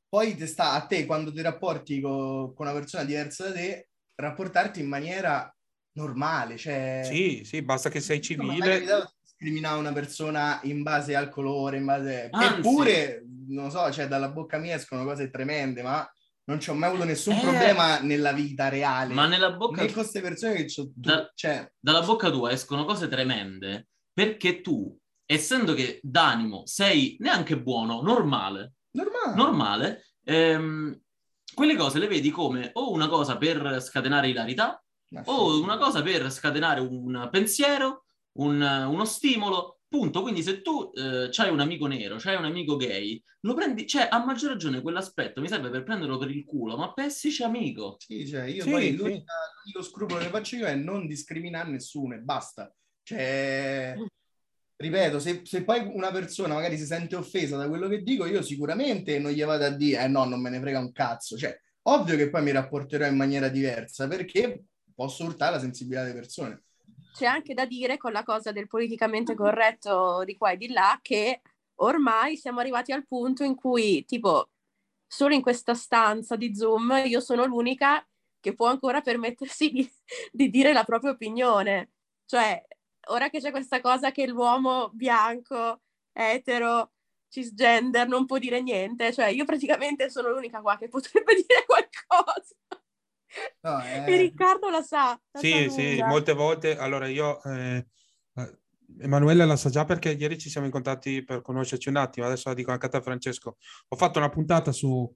poi te sta a te quando ti rapporti co- con una persona diversa da te, rapportarti in maniera normale. Cioè... Sì, sì, basta che sei civile. Non discriminare una persona in base al colore, in base... Anzi. Eppure, non so, cioè dalla bocca mia escono cose tremende, ma non ci ho mai avuto nessun eh, problema nella vita reale. Ma nella bocca... Né con queste persone che c'ho... Da, cioè... Dalla bocca tua escono cose tremende perché tu, essendo che d'animo sei neanche buono, normale, normale, normale ehm, quelle cose le vedi come o una cosa per scatenare ilarità o una cosa per scatenare un pensiero, un, uno stimolo, punto. Quindi se tu eh, hai un amico nero, hai un amico gay, lo prendi, cioè a maggior ragione quell'aspetto mi serve per prenderlo per il culo, ma per esserci amico. Sì, cioè io sì, poi sì. l'unico scrupolo che faccio io è non discriminare nessuno e basta. Cioè, ripeto, se, se, poi una persona magari si sente offesa da quello che dico, io sicuramente non gli vado a dire, eh no, non me ne frega un cazzo. Cioè, ovvio che poi mi rapporterò in maniera diversa perché posso urtare la sensibilità delle persone. C'è anche da dire con la cosa del politicamente corretto di qua e di là che ormai siamo arrivati al punto in cui, tipo, solo in questa stanza di Zoom io sono l'unica che può ancora permettersi di, <laughs> di dire la propria opinione. Cioè, ora che c'è questa cosa che l'uomo bianco, etero, cisgender non può dire niente, cioè io praticamente sono l'unica qua che potrebbe <laughs> dire qualcosa. No, <laughs> eh... E Riccardo la sa. La sì, sa sì, molte volte. Allora io, eh, eh, Emanuele la sa già perché ieri ci siamo incontrati per conoscerci un attimo, adesso la dico anche a te Francesco. Ho fatto una puntata su,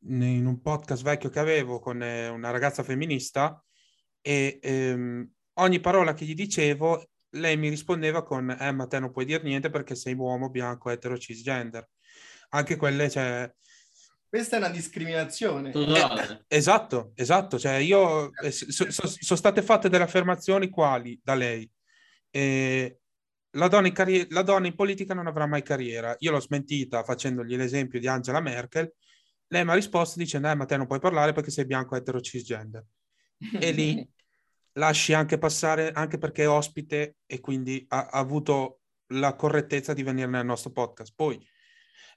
in un podcast vecchio che avevo con eh, una ragazza femminista e ehm, ogni parola che gli dicevo lei mi rispondeva con eh ma te non puoi dire niente perché sei uomo, bianco, etero, cisgender. Anche quelle, cioè... Questa è una discriminazione. Eh, esatto, esatto. Cioè io, eh, so, so, sono state fatte delle affermazioni quali da lei. Eh, la, donna carri- la donna in politica non avrà mai carriera. Io l'ho smentita facendogli l'esempio di Angela Merkel. Lei mi ha risposto dicendo, eh, ma te non puoi parlare perché sei bianco, etero, cisgender. E lì <laughs> lasci anche passare, anche perché è ospite e quindi ha, ha avuto la correttezza di venire nel nostro podcast. Poi,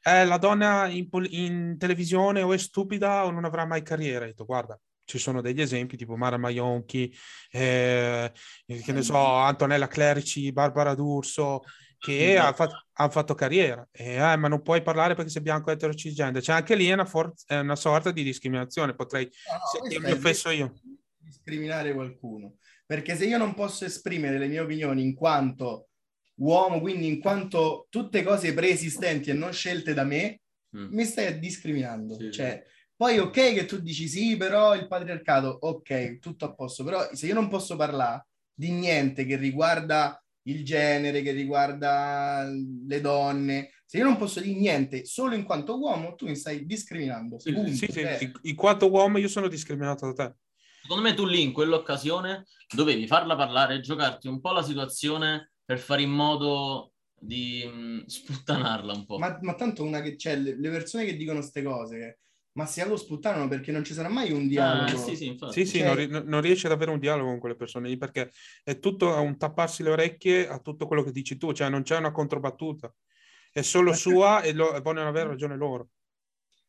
eh, la donna in, in, televisione o è stupida o non avrà mai carriera. Ho detto, guarda, ci sono degli esempi tipo Mara Maionchi, eh, che ne so, Antonella Clerici, Barbara D'Urso, che hanno fatto, han fatto, carriera. E, eh, ma non puoi parlare perché sei bianco etero cisgender. Cioè, anche lì è una, for- è una sorta di discriminazione. Potrei, no, offesso io discriminare qualcuno. Perché se io non posso esprimere le mie opinioni in quanto uomo, quindi in quanto tutte cose preesistenti e non scelte da me, mm. mi stai discriminando. Sì, cioè, poi ok che tu dici sì, però il patriarcato, ok, tutto a posto, però se io non posso parlare di niente che riguarda il genere, che riguarda le donne, se io non posso dire niente solo in quanto uomo, tu mi stai discriminando. Sì, sì, sì, cioè in quanto uomo io sono discriminato da te. Secondo me tu lì in quell'occasione dovevi farla parlare, giocarti un po' la situazione per fare in modo di mh, sputtanarla un po'. Ma, ma tanto una che c'è, le, le persone che dicono queste cose, ma si sputtanano perché non ci sarà mai un dialogo. Ah, sì, sì, sì, sì cioè... non, non, riesci ad avere un dialogo con quelle persone lì perché è tutto a un tapparsi le orecchie a tutto quello che dici tu, cioè non c'è una controbattuta, è solo sua e, lo, e vogliono avere ragione loro.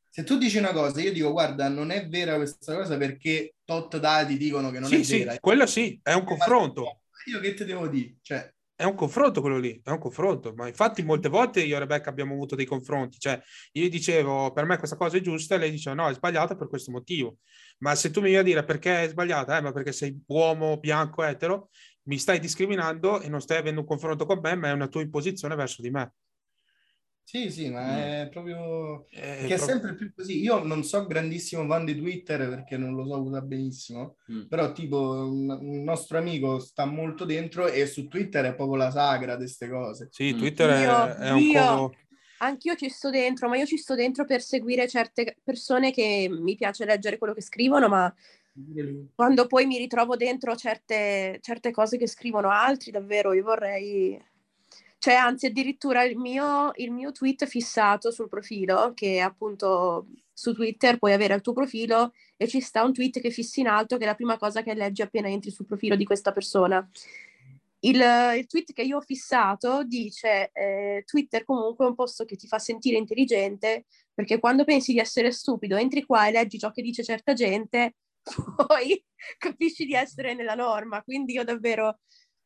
Se tu dici una cosa, io dico guarda, non è vera questa cosa perché tot dati dicono che non sì, è sì, vera. Quello sì, è un confronto. Io che te devo dire? Cioè, è un confronto quello lì, è un confronto, ma infatti molte volte io e Rebecca abbiamo avuto dei confronti, cioè io dicevo per me questa cosa è giusta e lei diceva no è sbagliata per questo motivo, ma se tu mi vieni a dire perché è sbagliata, eh, ma perché sei uomo, bianco, etero, mi stai discriminando e non stai avendo un confronto con me, ma è una tua imposizione verso di me. Sì, sì, ma mm. è proprio... È che è sempre più così. Io non so grandissimo fan di Twitter perché non lo so usare benissimo, mm. però tipo un nostro amico sta molto dentro e su Twitter è proprio la sagra di queste cose. Sì, mm. Twitter io, è, è, un io, po'... Anch'io ci sto dentro, ma io ci sto dentro per seguire certe persone che mi piace leggere quello che scrivono, ma quando poi mi ritrovo dentro certe, certe cose che scrivono altri, davvero io vorrei c'è anzi addirittura il mio, il mio tweet fissato sul profilo, che appunto su Twitter puoi avere il tuo profilo e ci sta un tweet che fissi in alto, che è la prima cosa che leggi appena entri sul profilo di questa persona. Il, il tweet che io ho fissato dice eh, Twitter comunque è un posto che ti fa sentire intelligente perché quando pensi di essere stupido entri qua e leggi ciò che dice certa gente <laughs> poi capisci di essere nella norma quindi io davvero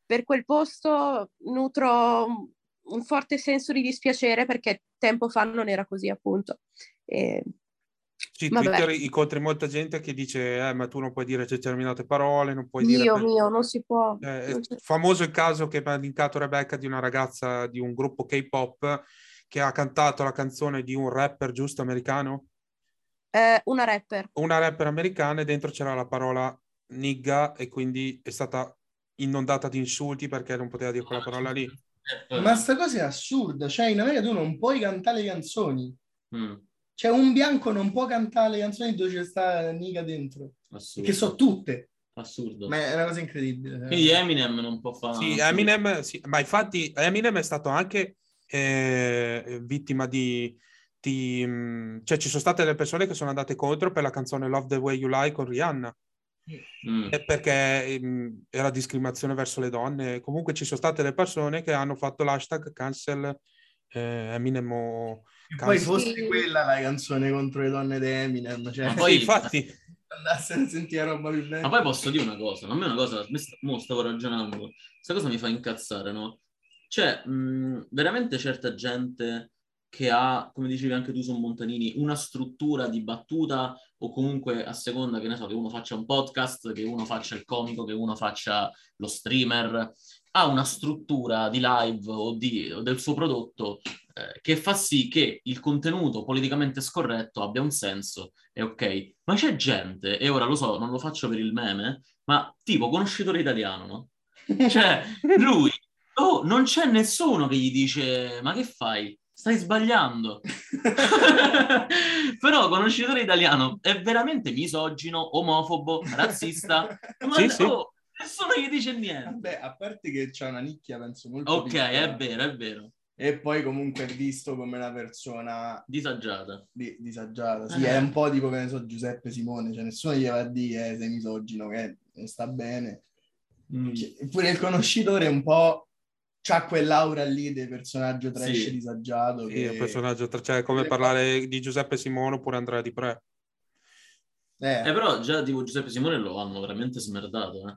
per quel posto nutro un forte senso di dispiacere perché tempo fa non era così, appunto. E... Sì, Vabbè. Twitter incontri molta gente che dice eh, ma tu non puoi dire determinate parole, non puoi mio, dire... Per... Mio, non si può. Eh, non famoso il caso che mi ha linkato Rebecca di una ragazza di un gruppo K-pop che ha cantato la canzone di un rapper giusto americano? Eh, una rapper. Una rapper americana e dentro c'era la parola nigga e quindi è stata inondata di insulti perché non poteva dire quella parola lì. Ma sta cosa è assurda, cioè in America tu non puoi cantare le canzoni. Mm. Cioè un bianco non può cantare le canzoni dove c'è sta Nica dentro. Assurdo. Che so tutte. Assurdo. Ma è una cosa incredibile. Quindi Eminem non può fare... Sì, Eminem, sì, ma infatti Eminem è stato anche eh, vittima di, di... Mm, cioè ci sono state delle persone che sono andate contro per la canzone Love the Way You Lie con Rihanna. Mm. perché mh, mm, era discriminazione verso le donne. Comunque ci sono state le persone che hanno fatto l'hashtag cancel eh, Eminem o... Poi fosse quella la canzone contro le donne di Eminem. Cioè... Ma poi, sì, infatti... Andassero a sentire roba più bella. Ma poi posso dire una cosa, a me una cosa, mo stavo ragionando, questa cosa mi fa incazzare, no? Cioè, mh, mm, veramente certa gente che ha, come dicevi anche tu su Montanini, una struttura di battuta o comunque a seconda che ne so, che uno faccia un podcast, che uno faccia il comico, che uno faccia lo streamer, ha una struttura di live o, di, o del suo prodotto eh, che fa sì che il contenuto politicamente scorretto abbia un senso, è ok. Ma c'è gente, e ora lo so, non lo faccio per il meme, ma tipo conoscitore italiano, no? Cioè, <laughs> lui, oh, non c'è nessuno che gli dice, ma che fai? Stai sbagliando. <laughs> Però conoscitore italiano è veramente misogino, omofobo, razzista. <laughs> Ma sì, sì. Oh, nessuno gli dice niente. Vabbè, a parte che c'è una nicchia, penso molto Ok, piccola. è vero, è vero. E poi comunque è visto come una persona... Disagiata. Di, disagiata, sì, è un po' tipo, che ne so, Giuseppe Simone, cioè nessuno gli va a dire eh, sei misogino, che sta bene. Mm. Pure il conoscitore è un po' c'ha quell'aura lì del personaggio trash sì. disagiato. Sì, che... il personaggio, tra... cioè come parlare di Giuseppe Simone oppure Andrea Di Pre. Eh. eh. però già tipo Giuseppe Simone lo hanno veramente smerdato, eh.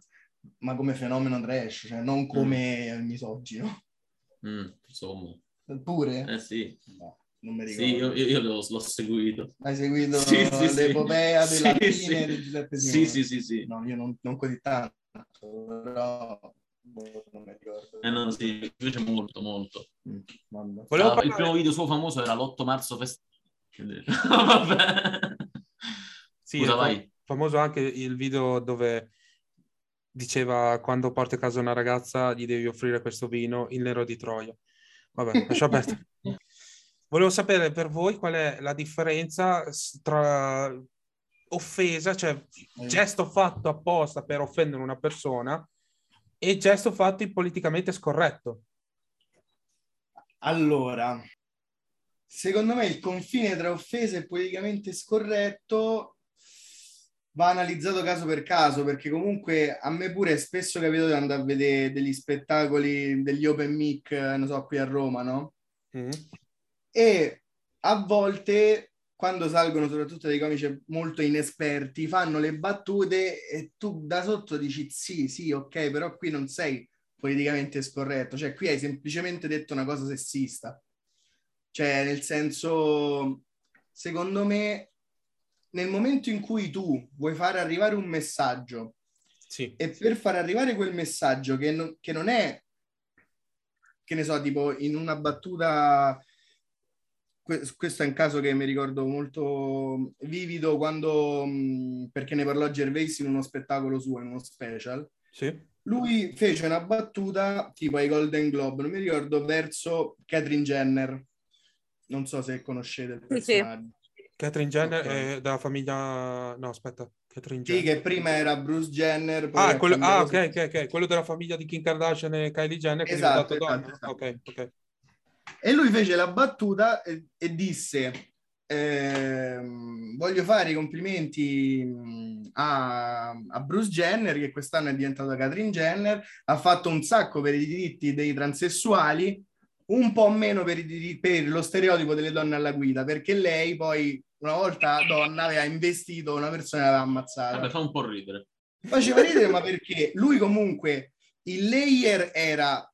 Ma come fenomeno trash, cioè non come mm. misogino. Mm, insomma. Pure? Eh sì. No, non mi ricordo. Sì, io, io l'ho, l'ho, seguito. Hai seguito sì, sì, l'epopea sì. della sì, sì. di Giuseppe Simone? Sì, sì, sì, sì. No, io non, non così tanto, però non mi ricordo. Eh no, sì, mi piace molto, molto. Mm, ah, parlare... Il primo video suo famoso era l'8 marzo fest... <laughs> Vabbè. Sì, Scusa, vai. famoso anche il video dove diceva quando porti a casa una ragazza gli devi offrire questo vino, il nero di Troia. Vabbè, lascio aperto. <laughs> Volevo sapere per voi qual è la differenza tra offesa, cioè gesto fatto apposta per offendere una persona e gesto fatto politicamente scorretto. Allora, secondo me il confine tra offesa e politicamente scorretto va analizzato caso per caso, perché comunque a me pure è spesso capito di andare a vedere degli spettacoli degli open mic, non so, qui a Roma, no? Mm. E a volte quando salgono soprattutto dei comici molto inesperti, fanno le battute e tu da sotto dici sì, sì, ok, però qui non sei politicamente scorretto, cioè qui hai semplicemente detto una cosa sessista. Cioè, nel senso, secondo me, nel momento in cui tu vuoi far arrivare un messaggio sì. e per far arrivare quel messaggio che, no, che non è, che ne so, tipo in una battuta questo è un caso che mi ricordo molto vivido quando, perché ne parlò Gervais in uno spettacolo suo, in uno special. Sì. Lui fece una battuta tipo ai Golden Globe, non mi ricordo, verso Catherine Jenner. Non so se conoscete il personaggio. Sì. Catherine Jenner okay. è della famiglia... No, aspetta. Catherine Jenner. Sì, che prima era Bruce Jenner. ah, quello... ah ok, ok, ok. Quello della famiglia di Kim Kardashian e Kylie Jenner. Esatto, esatto, esatto. Ok, ok. E lui fece la battuta e, e disse: eh, Voglio fare i complimenti a, a, Bruce Jenner, che quest'anno è diventato Catherine Jenner, ha fatto un sacco per i diritti dei transessuali, un po' meno per, i, per lo stereotipo delle donne alla guida, perché lei poi, una volta donna, aveva investito una persona e l'aveva ammazzata. Vabbè, fa un po' ridere. Faceva ridere, ma perché lui comunque il layer era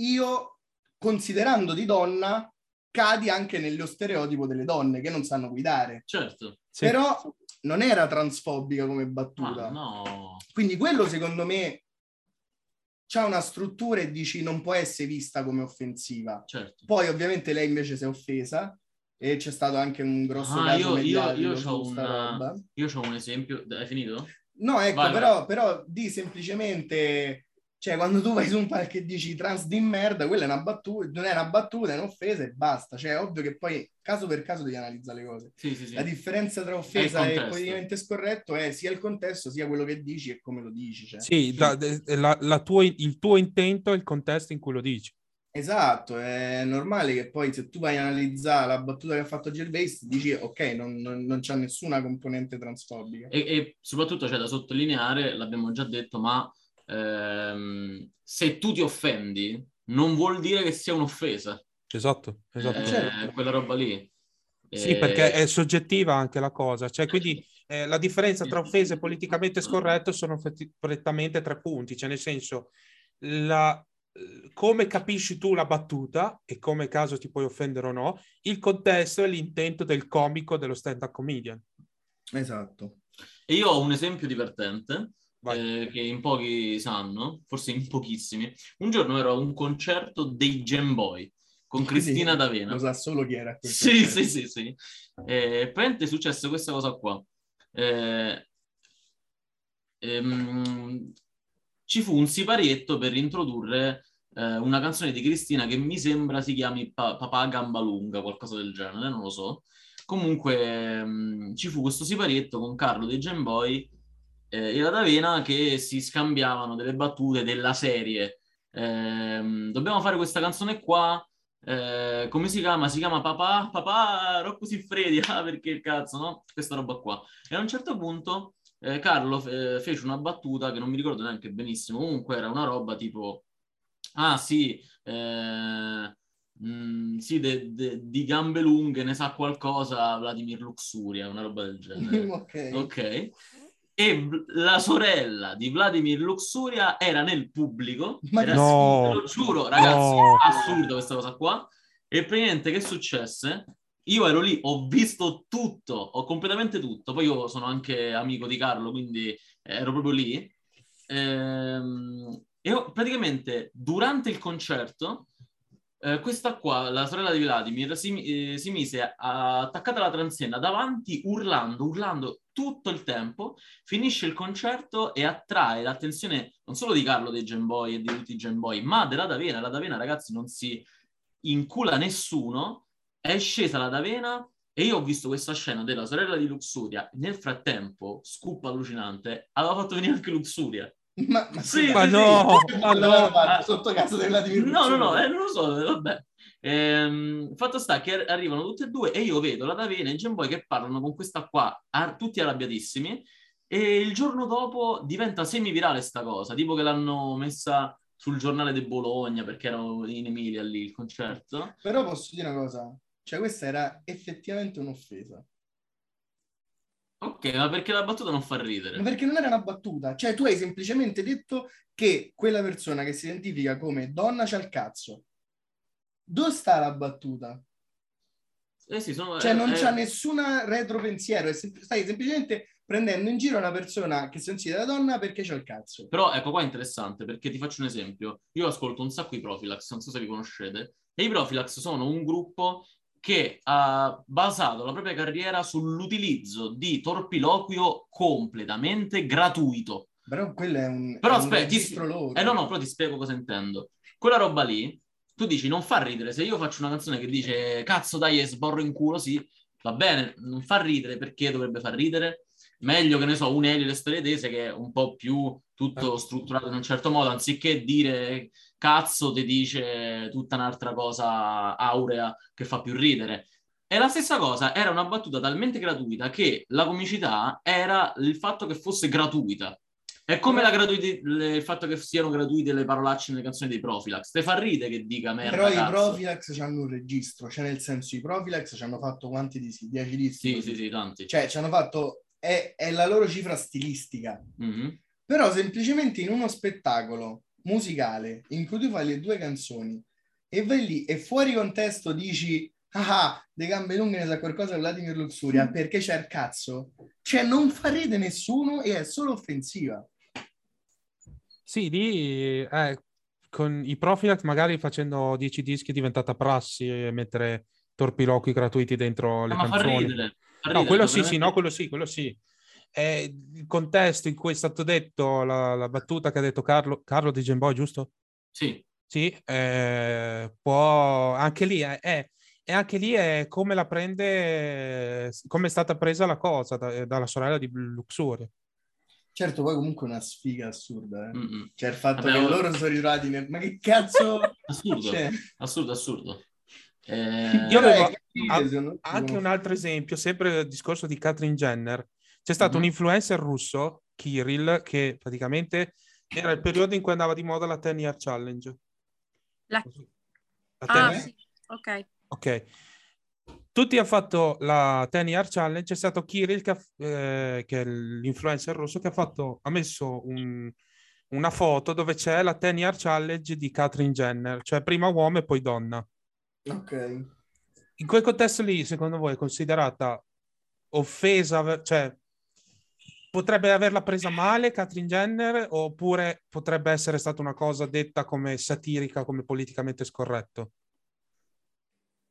io considerando di donna, cadi anche nello stereotipo delle donne che non sanno guidare. Certo. Sì. Però non era transfobica come battuta. no. Quindi quello secondo me c'ha una struttura e dici non può essere vista come offensiva. Certo. Poi ovviamente lei invece si è offesa e c'è stato anche un grosso ah, caso io, io, io ho una... io ho un esempio. Hai finito? No, ecco, vai, però, vai. però di semplicemente cioè, quando tu vai su un palco e dici trans di merda, quella è una battuta, non è una battuta, è un'offesa e basta. Cioè, è ovvio che poi caso per caso devi analizzare le cose. Sì, sì, sì. La differenza tra offesa e politicamente scorretto è sia il contesto, sia quello che dici e come lo dici. Cioè. Sì, da, la, la tua, il tuo intento è il contesto in cui lo dici. Esatto, è normale che poi se tu vai a analizzare la battuta che ha fatto Gervais, dici ok, non, non, non c'è nessuna componente transfobica. E, e soprattutto c'è da sottolineare, l'abbiamo già detto, ma ehm, se tu ti offendi, non vuol dire che sia un'offesa. Esatto, esatto. Eh, certo. Quella roba lì. Sì, eh... perché è soggettiva anche la cosa, cioè quindi eh, la differenza tra offese e politicamente scorretto sono prettamente tre punti, cioè nel senso la, come capisci tu la battuta e come caso ti puoi offendere o no, il contesto e l'intento del comico dello stand-up comedian. Esatto. E io ho un esempio divertente eh, che in pochi sanno, forse in pochissimi. Un giorno ero a un concerto dei Gem Boy con Cristina sì, D'Avena. Lo sa solo chi era. Sì, sì, sì, sì. E poi è successa questa cosa qua. Eh, ehm, ci fu un siparietto per introdurre eh, una canzone di Cristina che mi sembra si chiami pa- Papà Gamba Lunga, qualcosa del genere, non lo so. Comunque ehm, ci fu questo siparietto con Carlo dei Gem Boy eh, e la D'Avena che si scambiavano delle battute della serie. Eh, dobbiamo fare questa canzone qua. Eh, come si chiama? Si chiama Papà, Papà Rocco Siffredi, <laughs> ah, perché il cazzo, no? Questa roba qua. E a un certo punto eh, Carlo fe- fece una battuta che non mi ricordo neanche benissimo, comunque era una roba tipo, ah sì, eh, mh, mm, sì de- de- di gambe lunghe ne sa qualcosa Vladimir Luxuria, una roba del genere. <laughs> ok. Ok e la sorella di Vladimir Luxuria era nel pubblico. Ma era no, lo giuro, ragazzi, no. assurdo questa cosa qua. E praticamente che successe? Io ero lì, ho visto tutto, ho completamente tutto. Poi io sono anche amico di Carlo, quindi ero proprio lì. Ehm, e ho, praticamente durante il concerto eh, questa qua, la sorella di Vladimir, si, eh, si mise a, attaccata alla transenna davanti, urlando, urlando tutto il tempo, finisce il concerto e attrae l'attenzione non solo di Carlo dei Gemboy e di tutti i Gemboy, ma della D'Avena. La D'Avena, ragazzi, non si incula nessuno, è scesa la D'Avena e io ho visto questa scena della sorella di Luxuria. Nel frattempo, scoop allucinante, aveva fatto venire anche Luxuria. Ma, ma, sì, ma no, <laughs> ma no, sotto casa della No, no, no, eh, non lo so, vabbè. Ehm, fatto sta che arrivano tutte e due e io vedo la Davina e Gemboy che parlano con questa qua, a, tutti arrabbiatissimi, e il giorno dopo diventa semi-virale sta cosa, tipo che l'hanno messa sul giornale di Bologna perché erano in Emilia lì il concerto. Però posso dire una cosa, cioè questa era effettivamente un'offesa. Ok, ma perché la battuta non fa ridere? Ma perché non era una battuta, cioè tu hai semplicemente detto che quella persona che si identifica come donna c'ha il cazzo. Dove sta la battuta? Eh sì, sono, cioè eh, non eh, c'ha nessuna retropensiero, sem- stai semplicemente prendendo in giro una persona che si considera donna perché c'ha il cazzo. Però ecco qua è interessante perché ti faccio un esempio. Io ascolto un sacco i Profilax, non so se vi conoscete, e i Profilax sono un gruppo che ha basato la propria carriera sull'utilizzo di torpiloquio completamente gratuito. Però quello è un, però è aspetta, un ti... loro. Eh no, no, però ti spiego cosa intendo. Quella roba lì, tu dici, non fa ridere. Se io faccio una canzone che dice, cazzo dai, sborro in culo, sì, va bene, non fa ridere, perché dovrebbe far ridere? Meglio che ne so, un Elio le storie tese che è un po' più tutto eh. strutturato in un certo modo, anziché dire cazzo ti dice tutta un'altra cosa aurea che fa più ridere. E la stessa cosa, era una battuta talmente gratuita che la comicità era il fatto che fosse gratuita. È come la gratuiti- il fatto che siano gratuite le parolacce nelle canzoni dei Profilax. Te fa ridere che dica merda. Però cazzo. i Profilax hanno un registro, cioè nel senso i Profilax ci hanno fatto quanti dischi? 10 dischi? Sì, sì, sì, tanti. Cioè ci hanno fatto, è, è la loro cifra stilistica. Mm-hmm. Però semplicemente in uno spettacolo musicale in cui tu fai le due canzoni e vai lì e fuori contesto dici ah, De gambe lunghe ne sa qualcosa Vladimir Luxuria mm. perché c'è il cazzo. Cioè non fa ridere nessuno e è solo offensiva. Sì, lì eh, con i Profilax magari facendo 10 dischi è diventata prassi mettere torpiloqui gratuiti dentro le no, canzoni. Fa ridere, fa ridere, no, quello sì, sì, no, quello sì, quello sì. Eh, il contesto in cui è stato detto la, la battuta che ha detto Carlo, Carlo di Gemboy, giusto? Sì. Sì, eh, può anche lì è, è, e anche lì è come la prende, come è stata presa la cosa da, dalla sorella di Luxuria. Certo, poi comunque è una sfiga assurda. Eh? Cioè il fatto Vabbè, che ora... loro sono ritrovati nel... Ma che cazzo... <laughs> assurdo, cioè... assurdo, assurdo. Eh... Io avevo a- anche un altro esempio, sempre il discorso di Catherine Jenner. C'è stato mm-hmm. un influencer russo, Kirill, che praticamente era il periodo in cui andava di moda la 10 Year Challenge. La... la ah, sì. ok. Ok tutti hanno fatto la 10 Year Challenge, c'è stato Kirill che, eh, che, è l'influencer russo che ha, fatto, ha messo un, una foto dove c'è la 10 Year Challenge di Catherine Jenner, cioè prima uomo e poi donna. Ok. In quel contesto lì, secondo voi, è considerata offesa, cioè potrebbe averla presa male Catherine Jenner oppure potrebbe essere stata una cosa detta come satirica, come politicamente scorretto?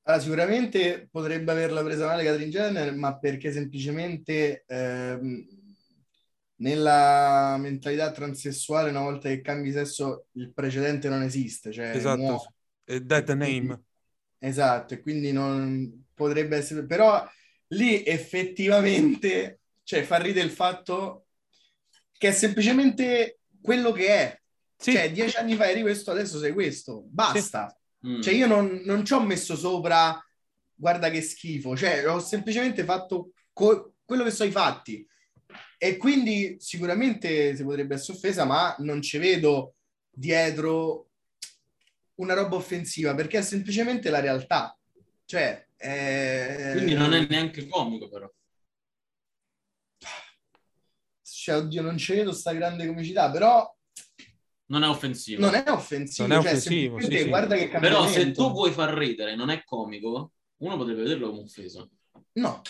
Allora, sicuramente potrebbe averla presa male Catherine Jenner, ma perché semplicemente ehm, nella mentalità transessuale, una volta che cambi sesso, il precedente non esiste. Cioè esatto, è dead name. Esatto, e quindi non potrebbe essere... Però lì effettivamente, cioè, fa ridere il fatto che è semplicemente quello che è. Sì. Cioè, dieci anni fa eri questo, adesso sei questo. Basta. Sì. Mm. Cioè io non, non ci ho messo sopra, guarda che schifo, cioè ho semplicemente fatto co- quello che so i fatti. E quindi sicuramente si potrebbe essere offesa, ma non ci vedo dietro una roba offensiva, perché è semplicemente la realtà. Cioè, è... Quindi non è neanche comico però. Cioè, oddio, non ci vedo sta grande comicità, però non è offensivo. Non è offensivo. Non è cioè, offensivo sì, sì. guarda che Però se tu vuoi far ridere non è comico, uno potrebbe vederlo come offeso. No.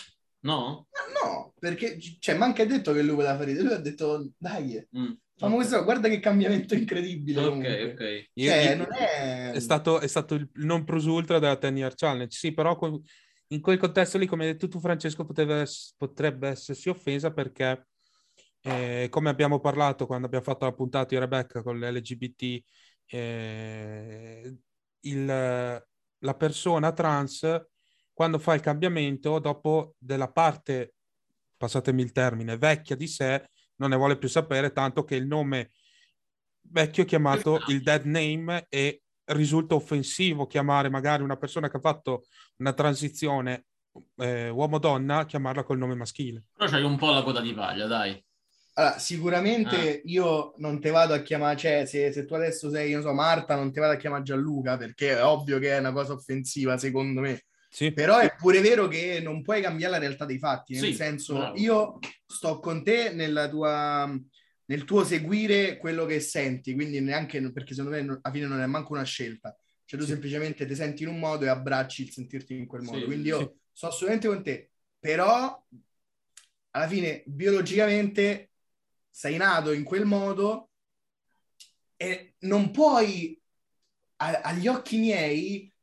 No? Ma no, perché cioè, manca detto che lui voleva far ridere. Lui ha detto, dai, mm. Famo questo, guarda che cambiamento incredibile. Ok, comunque. ok. Cioè, non è... È stato, è stato il non plus ultra della 10 Year Challenge. Sì, però in quel contesto lì, come hai detto tu, Francesco, potrebbe, potrebbe essersi offesa perché eh, come abbiamo parlato quando abbiamo fatto la puntata di Rebecca con l'LGBT, eh, il, la persona trans, quando fa il cambiamento, dopo della parte, passatemi il termine, vecchia di sé, non ne vuole più sapere, tanto che il nome vecchio è chiamato il dead name e risulta offensivo chiamare magari una persona che ha fatto una transizione eh, uomo-donna, chiamarla col nome maschile. Però c'hai un po' la coda di paglia, dai. Allora, sicuramente ah. io non ti vado a chiamare, cioè se, se, tu adesso sei, non so, Marta, non ti vado a chiamare Gianluca, perché è ovvio che è una cosa offensiva, secondo me. Sì. Però è pure vero che non puoi cambiare la realtà dei fatti, nel sì, senso, bravo. io sto con te nella tua, nel tuo seguire quello che senti, quindi neanche, perché secondo me alla fine non è manco una scelta, cioè tu sì. semplicemente ti senti in un modo e abbracci il sentirti in quel modo, quindi io sto assolutamente con te, però alla fine biologicamente sei nato in quel modo e non puoi a, agli occhi miei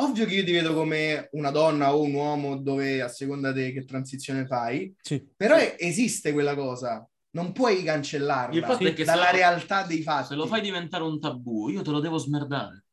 ovvio che io ti vedo come una donna o un uomo dove a seconda di che transizione fai sì. però sì. esiste quella cosa non puoi cancellarla dalla realtà dei fatti se lo fai diventare un tabù io te lo devo smerdare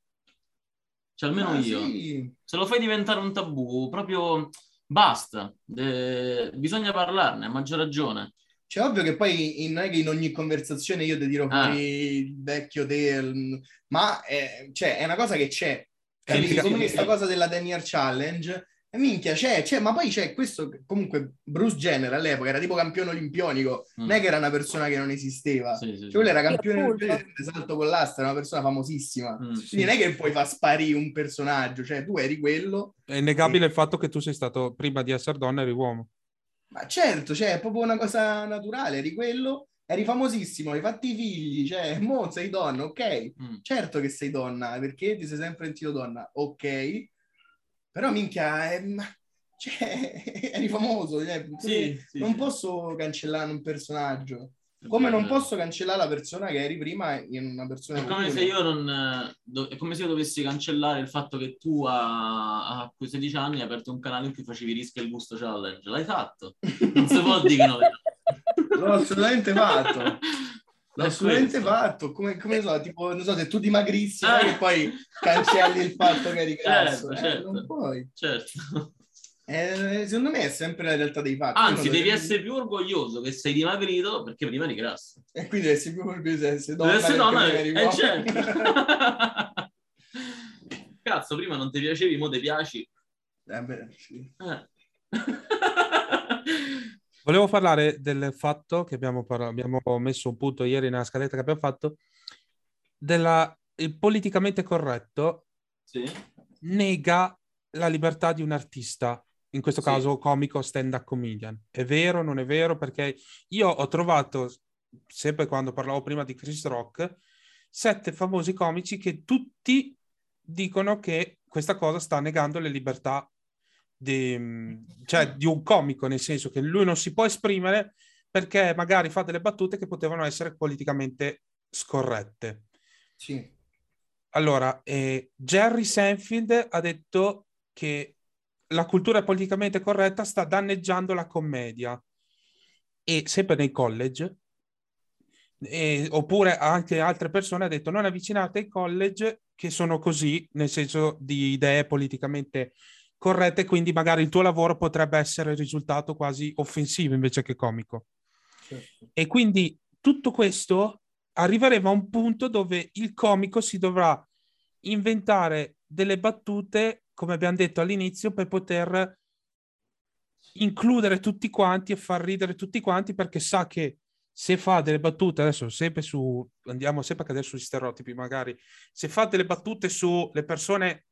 cioè almeno ah, io sì. se lo fai diventare un tabù proprio basta eh, bisogna parlarne a maggior ragione cioè, ovvio che poi in, non è che in ogni conversazione io ti dirò ah. il vecchio del... Ma è, cioè, è una cosa che c'è. Capisci? Come questa cosa della Daniel Challenge. E minchia, c'è, c'è, ma poi c'è questo, comunque Bruce Jenner all'epoca era tipo campione olimpionico, mm. non è che era una persona che non esisteva, sì, sì, cioè lui era campione olimpionico salto con l'asta, era una persona famosissima, mm, quindi sì. non è che puoi far sparire un personaggio, cioè tu eri quello. È innegabile e... il fatto che tu sei stato, prima di essere donna, eri uomo. Ma certo, cioè, è proprio una cosa naturale, eri quello, eri famosissimo, hai fatto i figli, cioè, <laughs> mo sei donna, ok? Mm. Certo che sei donna, perché ti sei sempre sentito donna, ok? Però minchia, è... cioè, <laughs> eri famoso, cioè, sì, sì, non sì. posso cancellare un personaggio. Come non posso cancellare la persona che eri prima in una persona è come se io non è come se io dovessi cancellare il fatto che tu a, a 16 anni hai aperto un canale in cui facevi rischio il gusto challenge l'hai fatto non si può dire che non l'hai fatto l'ho assolutamente fatto. <laughs> L'ho assolutamente fatto. Come, come so tipo non so se tu dimagrissi eh. e poi cancelli il fatto che eri grasso certo, eh, certo. non puoi. Certo eh, secondo me è sempre la realtà dei fatti. Anzi, devi deve... essere più orgoglioso che sei dimagrito perché prima eri grasso. E quindi devi essere più orgoglioso di essere donna. Essere donna è certo. <laughs> Cazzo, prima non ti piacevi, mo ti piaci. Eh beh, sì. Eh. <laughs> Volevo parlare del fatto che abbiamo, par- abbiamo messo un punto ieri nella scaletta che abbiamo fatto, del politicamente corretto sì. nega la libertà di un artista in questo sì. caso comico stand-up comedian. È vero, non è vero? Perché io ho trovato, sempre quando parlavo prima di Chris Rock, sette famosi comici che tutti dicono che questa cosa sta negando le libertà di, cioè, di un comico, nel senso che lui non si può esprimere perché magari fa delle battute che potevano essere politicamente scorrette. Sì. Allora, eh, Jerry Sanfield ha detto che la cultura politicamente corretta sta danneggiando la commedia e sempre nei college e, oppure anche altre persone hanno detto non avvicinate ai college che sono così nel senso di idee politicamente corrette quindi magari il tuo lavoro potrebbe essere risultato quasi offensivo invece che comico certo. e quindi tutto questo arriveremo a un punto dove il comico si dovrà inventare delle battute come abbiamo detto all'inizio, per poter includere tutti quanti e far ridere tutti quanti perché sa che se fa delle battute, adesso sempre su, andiamo sempre a cadere sugli stereotipi magari, se fa delle battute sulle persone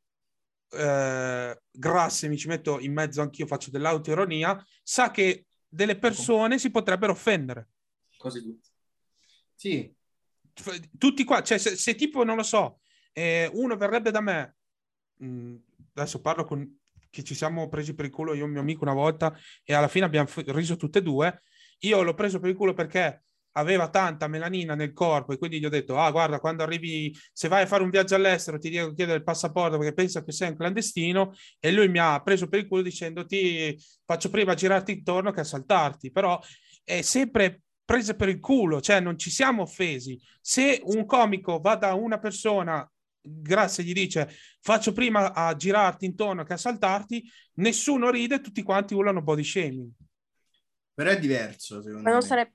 eh, grasse, mi ci metto in mezzo anch'io, faccio dell'autoironia, sa che delle persone si potrebbero offendere. Quasi tutti. Sì. Tutti qua, cioè se, se tipo, non lo so, eh, uno verrebbe da me, mh, mm, adesso parlo con chi ci siamo presi per il culo io e mio amico una volta e alla fine abbiamo riso tutte e due. Io l'ho preso per il culo perché aveva tanta melanina nel corpo e quindi gli ho detto, ah guarda, quando arrivi, se vai a fare un viaggio all'estero ti devo chiedere il passaporto perché pensa che sei un clandestino e lui mi ha preso per il culo dicendoti faccio prima girarti intorno che a saltarti, però è sempre presa per il culo, cioè non ci siamo offesi. Se un comico va da una persona Grazie gli dice faccio prima a girarti intorno che a saltarti, nessuno ride, tutti quanti urlano body shaming. Però è diverso, secondo Ma non me. Sarebbe...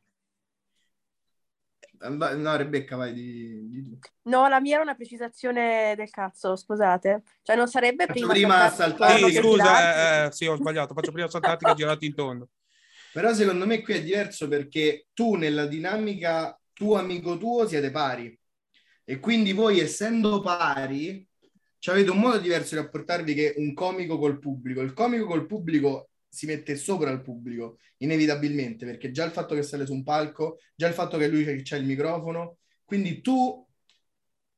No, Rebecca, vai di, di tu. No, la mia era una precisazione del cazzo, scusate. Cioè non sarebbe Faccio prima, prima saltare. Sì, scusa, eh, eh, sì, ho sbagliato. Faccio prima saltarti che girati in tondo. Però secondo me qui è diverso perché tu nella dinamica tuo amico tuo siete pari. E quindi voi essendo pari avete un modo diverso di rapportarvi che un comico col pubblico. Il comico col pubblico si mette sopra il pubblico, inevitabilmente, perché già il fatto che sale su un palco, già il fatto che lui c'è il microfono, quindi tu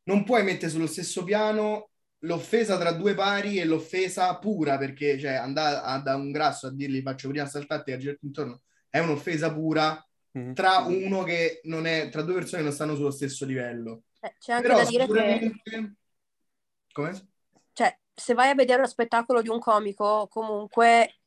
non puoi mettere sullo stesso piano l'offesa tra due pari e l'offesa pura, perché cioè, andare da un grasso a dirgli faccio prima saltarti e a girarti intorno è un'offesa pura mm-hmm. tra uno che non è, tra due persone che non stanno sullo stesso livello. Eh, c'è anche Però da dire sicuramente... che... Come? Cioè, se vai a vedere lo spettacolo di un comico, comunque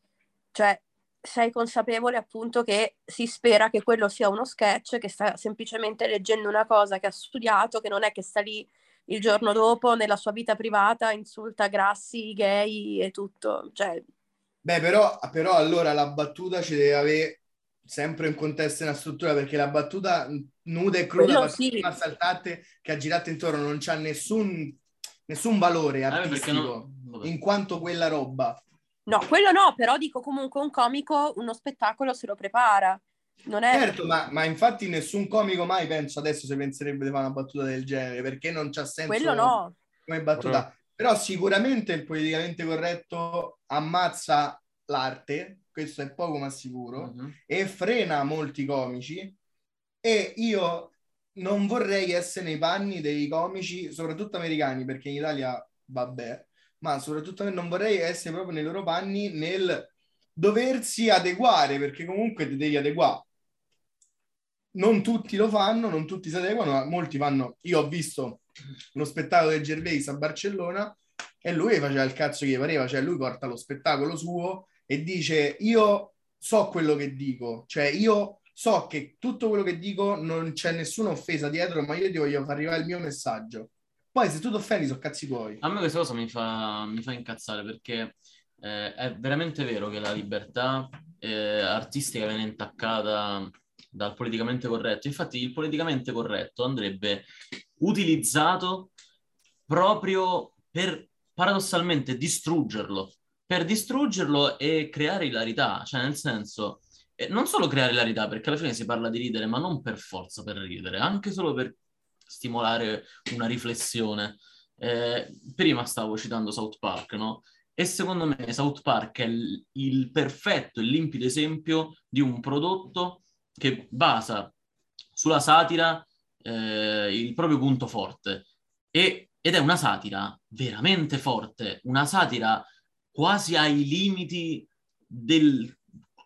cioè, sei consapevole appunto che si spera che quello sia uno sketch, che sta semplicemente leggendo una cosa che ha studiato, che non è che sta lì il giorno dopo nella sua vita privata, insulta grassi, gay e tutto. Cioè... Beh, però, però allora la battuta ci deve avere sempre un contesto e una struttura, perché la battuta nuda e cruda, sì. saltate che ha girato intorno, non c'ha nessun, nessun valore artistico, non... in quanto quella roba No, quello no, però dico comunque un comico uno spettacolo se lo prepara. Non è... Certo, ma, ma infatti nessun comico mai penso adesso se penserebbe di fare una battuta del genere, perché non c'ha senso quello no. come battuta. Però... però sicuramente il politicamente corretto ammazza l'arte, questo è poco ma sicuro, uh-huh. e frena molti comici e io non vorrei essere nei panni dei comici, soprattutto americani, perché in Italia, vabbè, ma soprattutto non vorrei essere proprio nei loro panni nel doversi adeguare, perché comunque ti devi adeguare. Non tutti lo fanno, non tutti si adeguano, ma molti vanno. Io ho visto uno spettacolo del Gervais a Barcellona e lui faceva il cazzo che gli pareva, cioè lui porta lo spettacolo suo e dice io so quello che dico, cioè io so che tutto quello che dico non c'è nessuna offesa dietro, ma io ti voglio far arrivare il mio messaggio. Poi se tu ti offendi sono cazzi tuoi. A me questa cosa mi fa, mi fa incazzare perché eh, è veramente vero che la libertà eh, artistica viene intaccata dal politicamente corretto. Infatti il politicamente corretto andrebbe utilizzato proprio per paradossalmente distruggerlo, per distruggerlo e creare ilarità, cioè nel senso eh, non solo creare ilarità, perché alla fine si parla di ridere, ma non per forza per ridere, anche solo per stimolare una riflessione. Eh, prima stavo citando South Park, no? E secondo me South Park è il, il perfetto e limpido esempio di un prodotto che basa sulla satira eh, il proprio punto forte. E, ed è una satira veramente forte, una satira quasi ai limiti del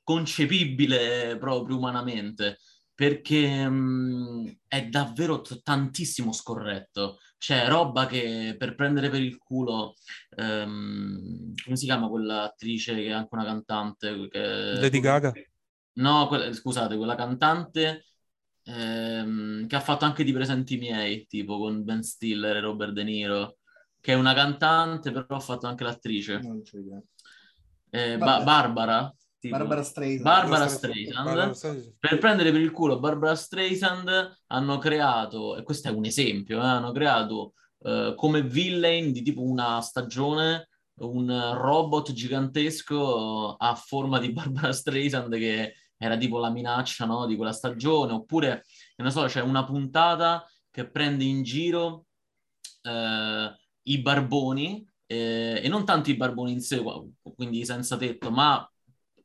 concepibile proprio umanamente perché mh, mm, è davvero t- tantissimo scorretto. C'è roba che per prendere per il culo, um, come si chiama quell'attrice che è anche una cantante? Che... Lady Gaga? No, que- scusate, quella cantante ehm, che ha fatto anche di presenti miei, tipo con Ben Stiller e Robert De Niro, che è una cantante, però ha fatto anche l'attrice. Eh, ba- Barbara? Tipo, Barbara Streisand. Barbara Streisand. Per prendere per il culo Barbara Streisand hanno creato, e questo è un esempio, eh, hanno creato eh, come villain di tipo una stagione un robot gigantesco a forma di <laughs> Barbara Streisand che era tipo la minaccia no, di quella stagione, oppure, non so, c'è una puntata che prende in giro eh, i barboni, eh, e non tanto i barboni in sé, quindi senza tetto, ma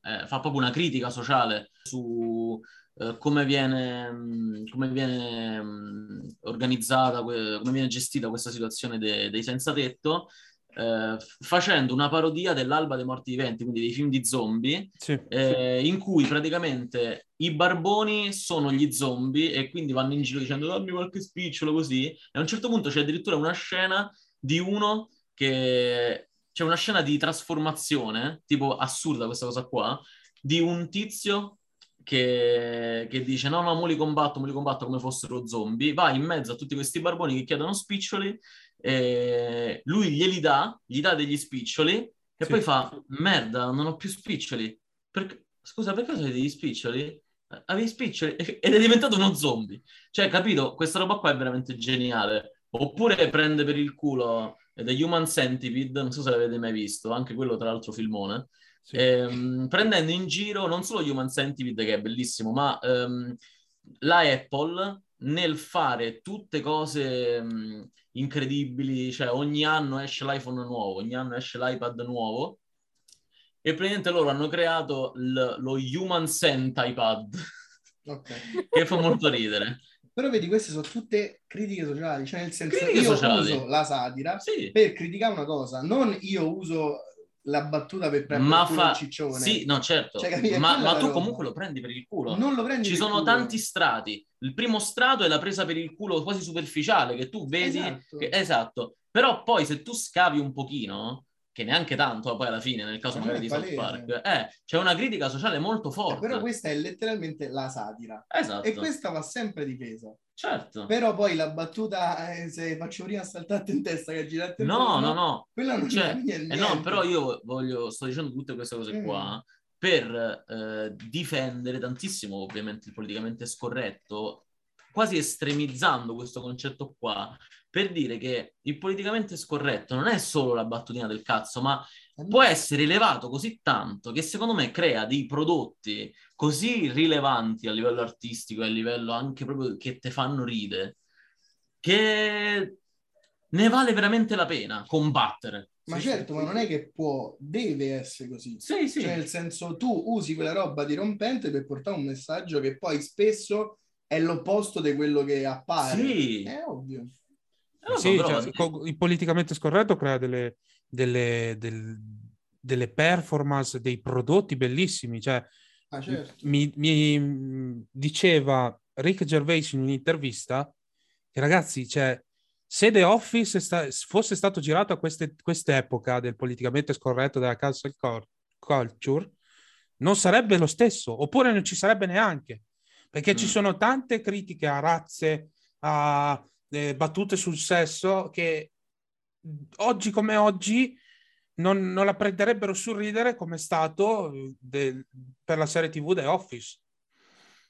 eh, fa proprio una critica sociale su eh, come viene, mh, mm, come viene mh, mm, organizzata, que- come viene gestita questa situazione de- dei senza tetto. Eh, facendo una parodia dell'Alba dei Morti Viventi, quindi dei film di zombie, sì. eh, in cui praticamente i barboni sono gli zombie e quindi vanno in giro dicendo dammi qualche spicciolo così. E a un certo punto c'è addirittura una scena di uno che c'è una scena di trasformazione, tipo assurda questa cosa qua, di un tizio che, che dice no, no, mo li combatto, mo li combatto come fossero zombie, va in mezzo a tutti questi barboni che chiedono spiccioli, e lui glieli dà, gli dà degli spiccioli e sì. poi fa merda, non ho più spiccioli. Perché, scusa, per caso hai degli spiccioli? avevi spiccioli <laughs> ed è diventato uno zombie. Cioè, capito? Questa roba qua è veramente geniale. Oppure prende per il culo The Human Centipede, non so se l'avete mai visto, anche quello tra l'altro filmone, sì. ehm, prendendo in giro non solo Human Centipede, che è bellissimo, ma ehm, la Apple nel fare tutte cose mh, incredibili, cioè ogni anno esce l'iPhone nuovo, ogni anno esce l'iPad nuovo, e praticamente loro hanno creato l- lo Human Centipad, okay. <laughs> che fa molto ridere. Però vedi, queste sono tutte critiche sociali, cioè nel senso critiche io sociali. uso la satira sì. per criticare una cosa, non io uso la battuta per prendere ma fa... il ciccione. Sì, no, certo. Cioè, ma, ma tu comunque lo prendi per il culo. Non lo prendi Ci sono tanti strati. Il primo strato è la presa per il culo quasi superficiale, che tu vedi... Esatto. Che... esatto. Però poi se tu scavi un pochino, che neanche tanto poi alla fine, nel caso eh, magari di South Park, eh, c'è una critica sociale molto forte. Eh, però questa è letteralmente la satira. Esatto. E questa va sempre difesa. Certo. Però poi la battuta, eh, se faccio prima saltarti in testa che girate No, no, no. Quella non cioè, eh no, però io voglio, sto dicendo tutte queste cose mm. qua per eh, difendere tantissimo ovviamente il politicamente scorretto, quasi estremizzando questo concetto qua, per dire che il politicamente scorretto non è solo la battutina del cazzo, ma può essere elevato così tanto che secondo me crea dei prodotti così rilevanti a livello artistico e a livello anche proprio che te fanno ridere, che ne vale veramente la pena combattere. Ma sì, certo, sì. ma non è che può, deve essere così. Sì, sì. Cioè, nel senso, tu usi quella roba dirompente per portare un messaggio che poi spesso è l'opposto di quello che appare. Sì. È ovvio. Eh, sì, cioè, il politicamente scorretto crea delle, delle, del, delle performance, dei prodotti bellissimi. Cioè, ah, certo. mi, mi, diceva Rick Gervais in un'intervista che ragazzi, cioè, se The Office sta, fosse stato girato a queste, quest'epoca del politicamente scorretto della cancel culture, non sarebbe lo stesso, oppure non ci sarebbe neanche, perché mm. ci sono tante critiche a razze, a eh, battute sul sesso che oggi come oggi non, non la prenderebbero sul ridere come è stato eh, de, per la serie tv The Office.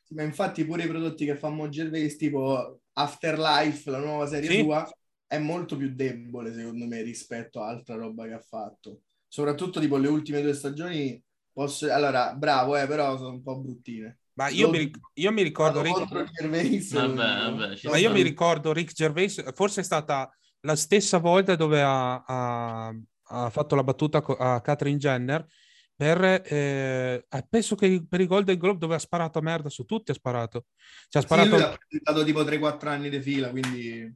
ma infatti pure i prodotti che fa Gervais tipo Afterlife, la nuova serie sì. sua, è molto più debole secondo me rispetto a altra roba che ha fatto. Soprattutto tipo le ultime due stagioni, posso... allora bravo eh, però sono un po' bruttine. Ma io, mi, io mi, ricordo Rick... Gervais, vabbè, vabbè, ma io mi ricordo Rick Gervais, forse è stata la stessa volta dove ha, ha, ha fatto la battuta a Catherine Jenner per, eh, penso che per i Golden Globe dove ha sparato merda su tutti ha sparato. Cioè, ha sparato... Sì, ha presentato tipo 3-4 anni di fila, quindi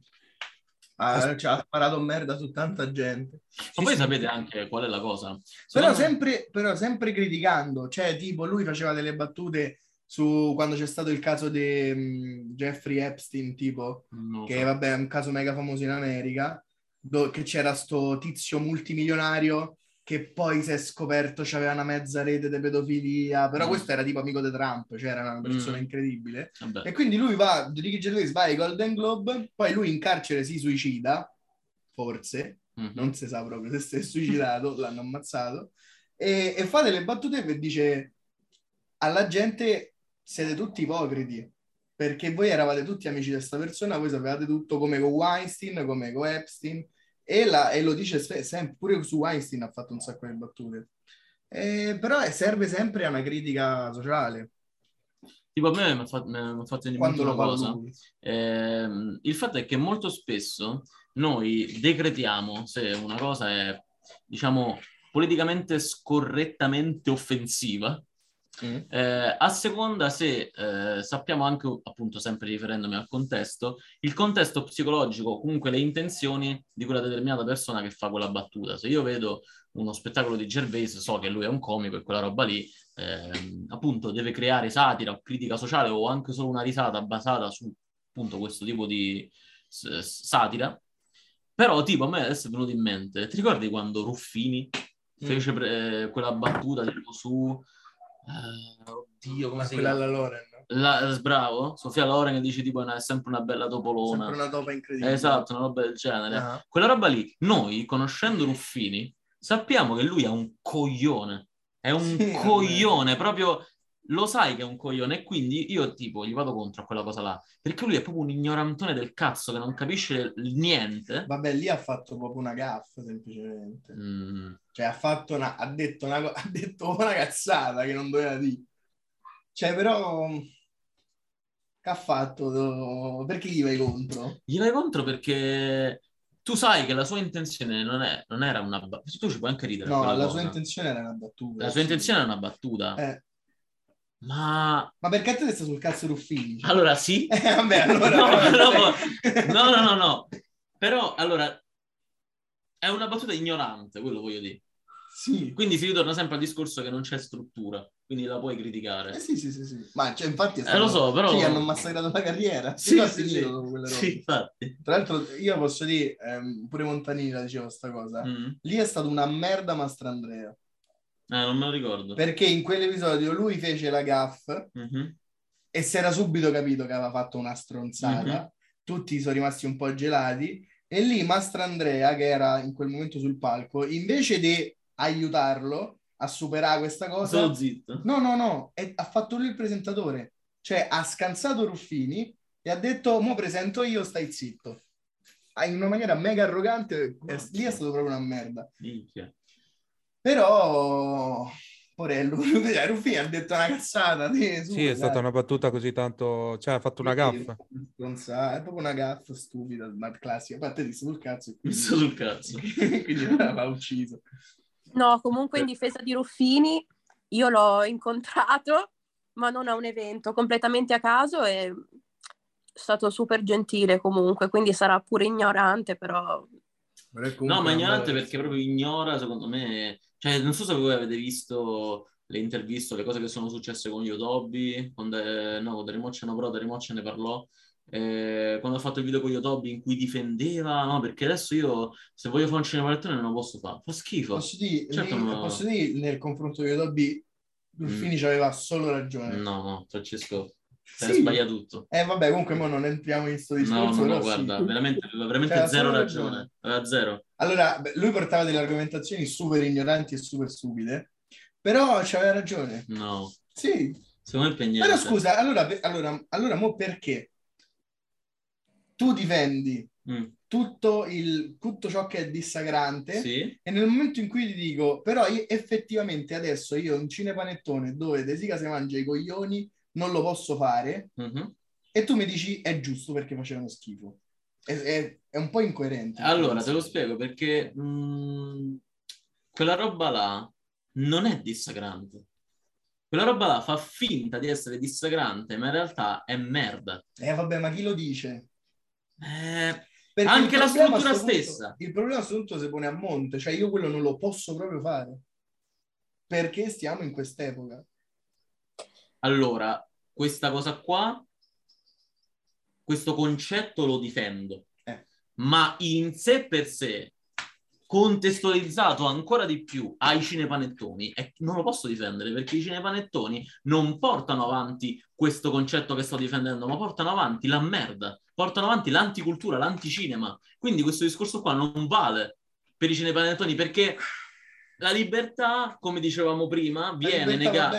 ha, cioè, ha sparato merda su tanta gente. Ma poi sì. sapete anche qual è la cosa? Però, me... sempre, però sempre criticando, cioè tipo lui faceva delle battute su quando c'è stato il caso di um, Jeffrey Epstein, tipo, no, che so. vabbè è un caso mega famoso in America, do- che c'era sto tizio multimilionario che poi si è scoperto c'aveva una mezza rete di pedofilia, però mm. questo era tipo amico di Trump, cioè era una persona mm. incredibile. Vabbè. E quindi lui va, Ricky Gervais va ai Golden Globe, poi lui in carcere si suicida, forse, mm-hmm. non si sa proprio se si è suicidato, <laughs> l'hanno ammazzato, e, e fa delle battute e dice alla gente siete tutti ipocriti perché voi eravate tutti amici di questa persona, voi sapevate tutto come con Weinstein, come con Epstein e, la, e lo dice sempre, pure su Weinstein ha fatto un sacco di battute. Eh, però serve sempre a una critica sociale. Tipo a me mi ha fatto, fatto venire una cosa. Eh, il fatto è che molto spesso noi decretiamo se una cosa è, diciamo, politicamente scorrettamente offensiva, Mm. Eh, a seconda se eh, sappiamo anche, appunto, sempre riferendomi al contesto, il contesto psicologico, comunque le intenzioni di quella determinata persona che fa quella battuta. Se io vedo uno spettacolo di Gervais, so che lui è un comico e quella roba lì, eh, appunto, deve creare satira o critica sociale o anche solo una risata basata su appunto questo tipo di s- satira. Però, tipo, a me adesso è venuto in mente, ti ricordi quando Ruffini mm. fece pre- quella battuta tipo, su Uh, oddio, come si chiama? La Loren. La, bravo, Sofia Loren che dice tipo è sempre una bella topolona. Sempre una topa incredibile. Esatto, una roba del genere. Uh-huh. Quella roba lì, noi, conoscendo Ruffini, sappiamo che lui è un coglione. È un sì, coglione, vabbè. proprio lo sai che è un coglione e quindi io tipo gli vado contro a quella cosa là, perché lui è proprio un ignorantone del cazzo che non capisce niente. Vabbè, lì ha fatto proprio una gaffa semplicemente. Mm. Cioè ha fatto una, ha detto una, <laughs> ha detto una cazzata che non doveva dire. Cioè però che ha fatto? Perché gli vai contro? Gli vai contro perché tu sai che la sua intenzione non, è, non era una battuta. Tu ci puoi anche ridere. No, la cosa. sua intenzione era una battuta. La sua intenzione era una battuta. Eh. Ma... Ma perché te sta sul cazzo Ruffini? Allora sì. <laughs> Eh, vabbè, allora... no, no, no, no, no. Però, allora, è una battuta ignorante, quello voglio dire. Sì. Quindi si ritorna sempre al discorso che non c'è struttura, quindi la puoi criticare. Eh sì, sì, sì, sì. Ma cioè, infatti... È stato... Eh, lo so, però... Cioè, hanno massacrato la carriera. Sì, sì, sì. sì infatti. Tra l'altro, io posso dire, ehm, pure Montanini la diceva questa cosa, mm. lì è stata una merda Mastrandrea. Eh, non me lo ricordo. Perché in quell'episodio lui fece la gaff mm-hmm. e si era subito capito che aveva fatto una stronzata. Mm-hmm. Tutti sono rimasti un po' gelati. E lì Mastrandrea, che era in quel momento sul palco, invece di aiutarlo a superare questa cosa... Solo zitto. No, no, no. È, ha fatto lui il presentatore. Cioè, ha scansato Ruffini e ha detto, mo presento io, stai zitto. In una maniera mega arrogante. È, lì è stato proprio una merda. Minchia. Però, Porello, Ruffini ha detto una cazzata. Sì, sì è stata una battuta così tanto... Cioè, ha fatto una gaffa. Non sa, è proprio una gaffa stupida, ma classica. A parte di sul cazzo. Quindi... <laughs> sul cazzo. <laughs> quindi l'ha ucciso. No, comunque in difesa di Ruffini, io l'ho incontrato, ma non a un evento, completamente a caso e è stato super gentile comunque, quindi sarà pure ignorante, però... No, ma ignorante perché proprio ignora, secondo me, cioè, non so se voi avete visto le interviste, le cose che sono successe con Yotobi, quando, eh, no, con Darimoccia no, però Darimoccia ne parlò, eh, quando ha fatto il video con Yotobi in cui difendeva, no, perché adesso io se voglio fare un cinepanettone non lo posso fare, fa schifo. Posso dire, certo, lì, ma... posso dire nel confronto con Yotobi, Ruffini mm. aveva solo ragione. No, no, Francesco, sì. sbaglia tutto. Eh vabbè, comunque mo non entriamo in questo discorso. No, no, no guarda, sì. veramente, veramente zero ragione. ragione. Aveva zero. Allora, lui portava delle argomentazioni super ignoranti e super stupide, però c'aveva ragione. No. Sì. Secondo me è Però scusa, allora, allora, allora mo perché? Tu difendi mm. tutto, il, tutto ciò che è dissacrante sì. e nel momento in cui ti dico, però io, effettivamente adesso io un cinepanettone dove De Sica si mangia i coglioni non lo posso fare mm-hmm. e tu mi dici è giusto perché facevano schifo. È, è, è un po' incoerente. Allora, te lo spiego perché mh, mm, quella roba là non è dissacrante. Quella roba là fa finta di essere dissacrante, ma in realtà è merda. Eh vabbè, ma chi lo dice? Eh, anche la struttura stessa. Punto, il problema a punto si pone a monte, cioè io quello non lo posso proprio fare. Perché stiamo in quest'epoca. Allora, questa cosa qua, questo concetto lo difendo, eh. ma in sé per sé, contestualizzato ancora di più ai cinepanettoni, e non lo posso difendere perché i cinepanettoni non portano avanti questo concetto che sto difendendo, ma portano avanti la merda, portano avanti l'anticultura, l'anticinema. Quindi questo discorso qua non vale per i cinepanettoni perché la libertà, come dicevamo prima, viene negata.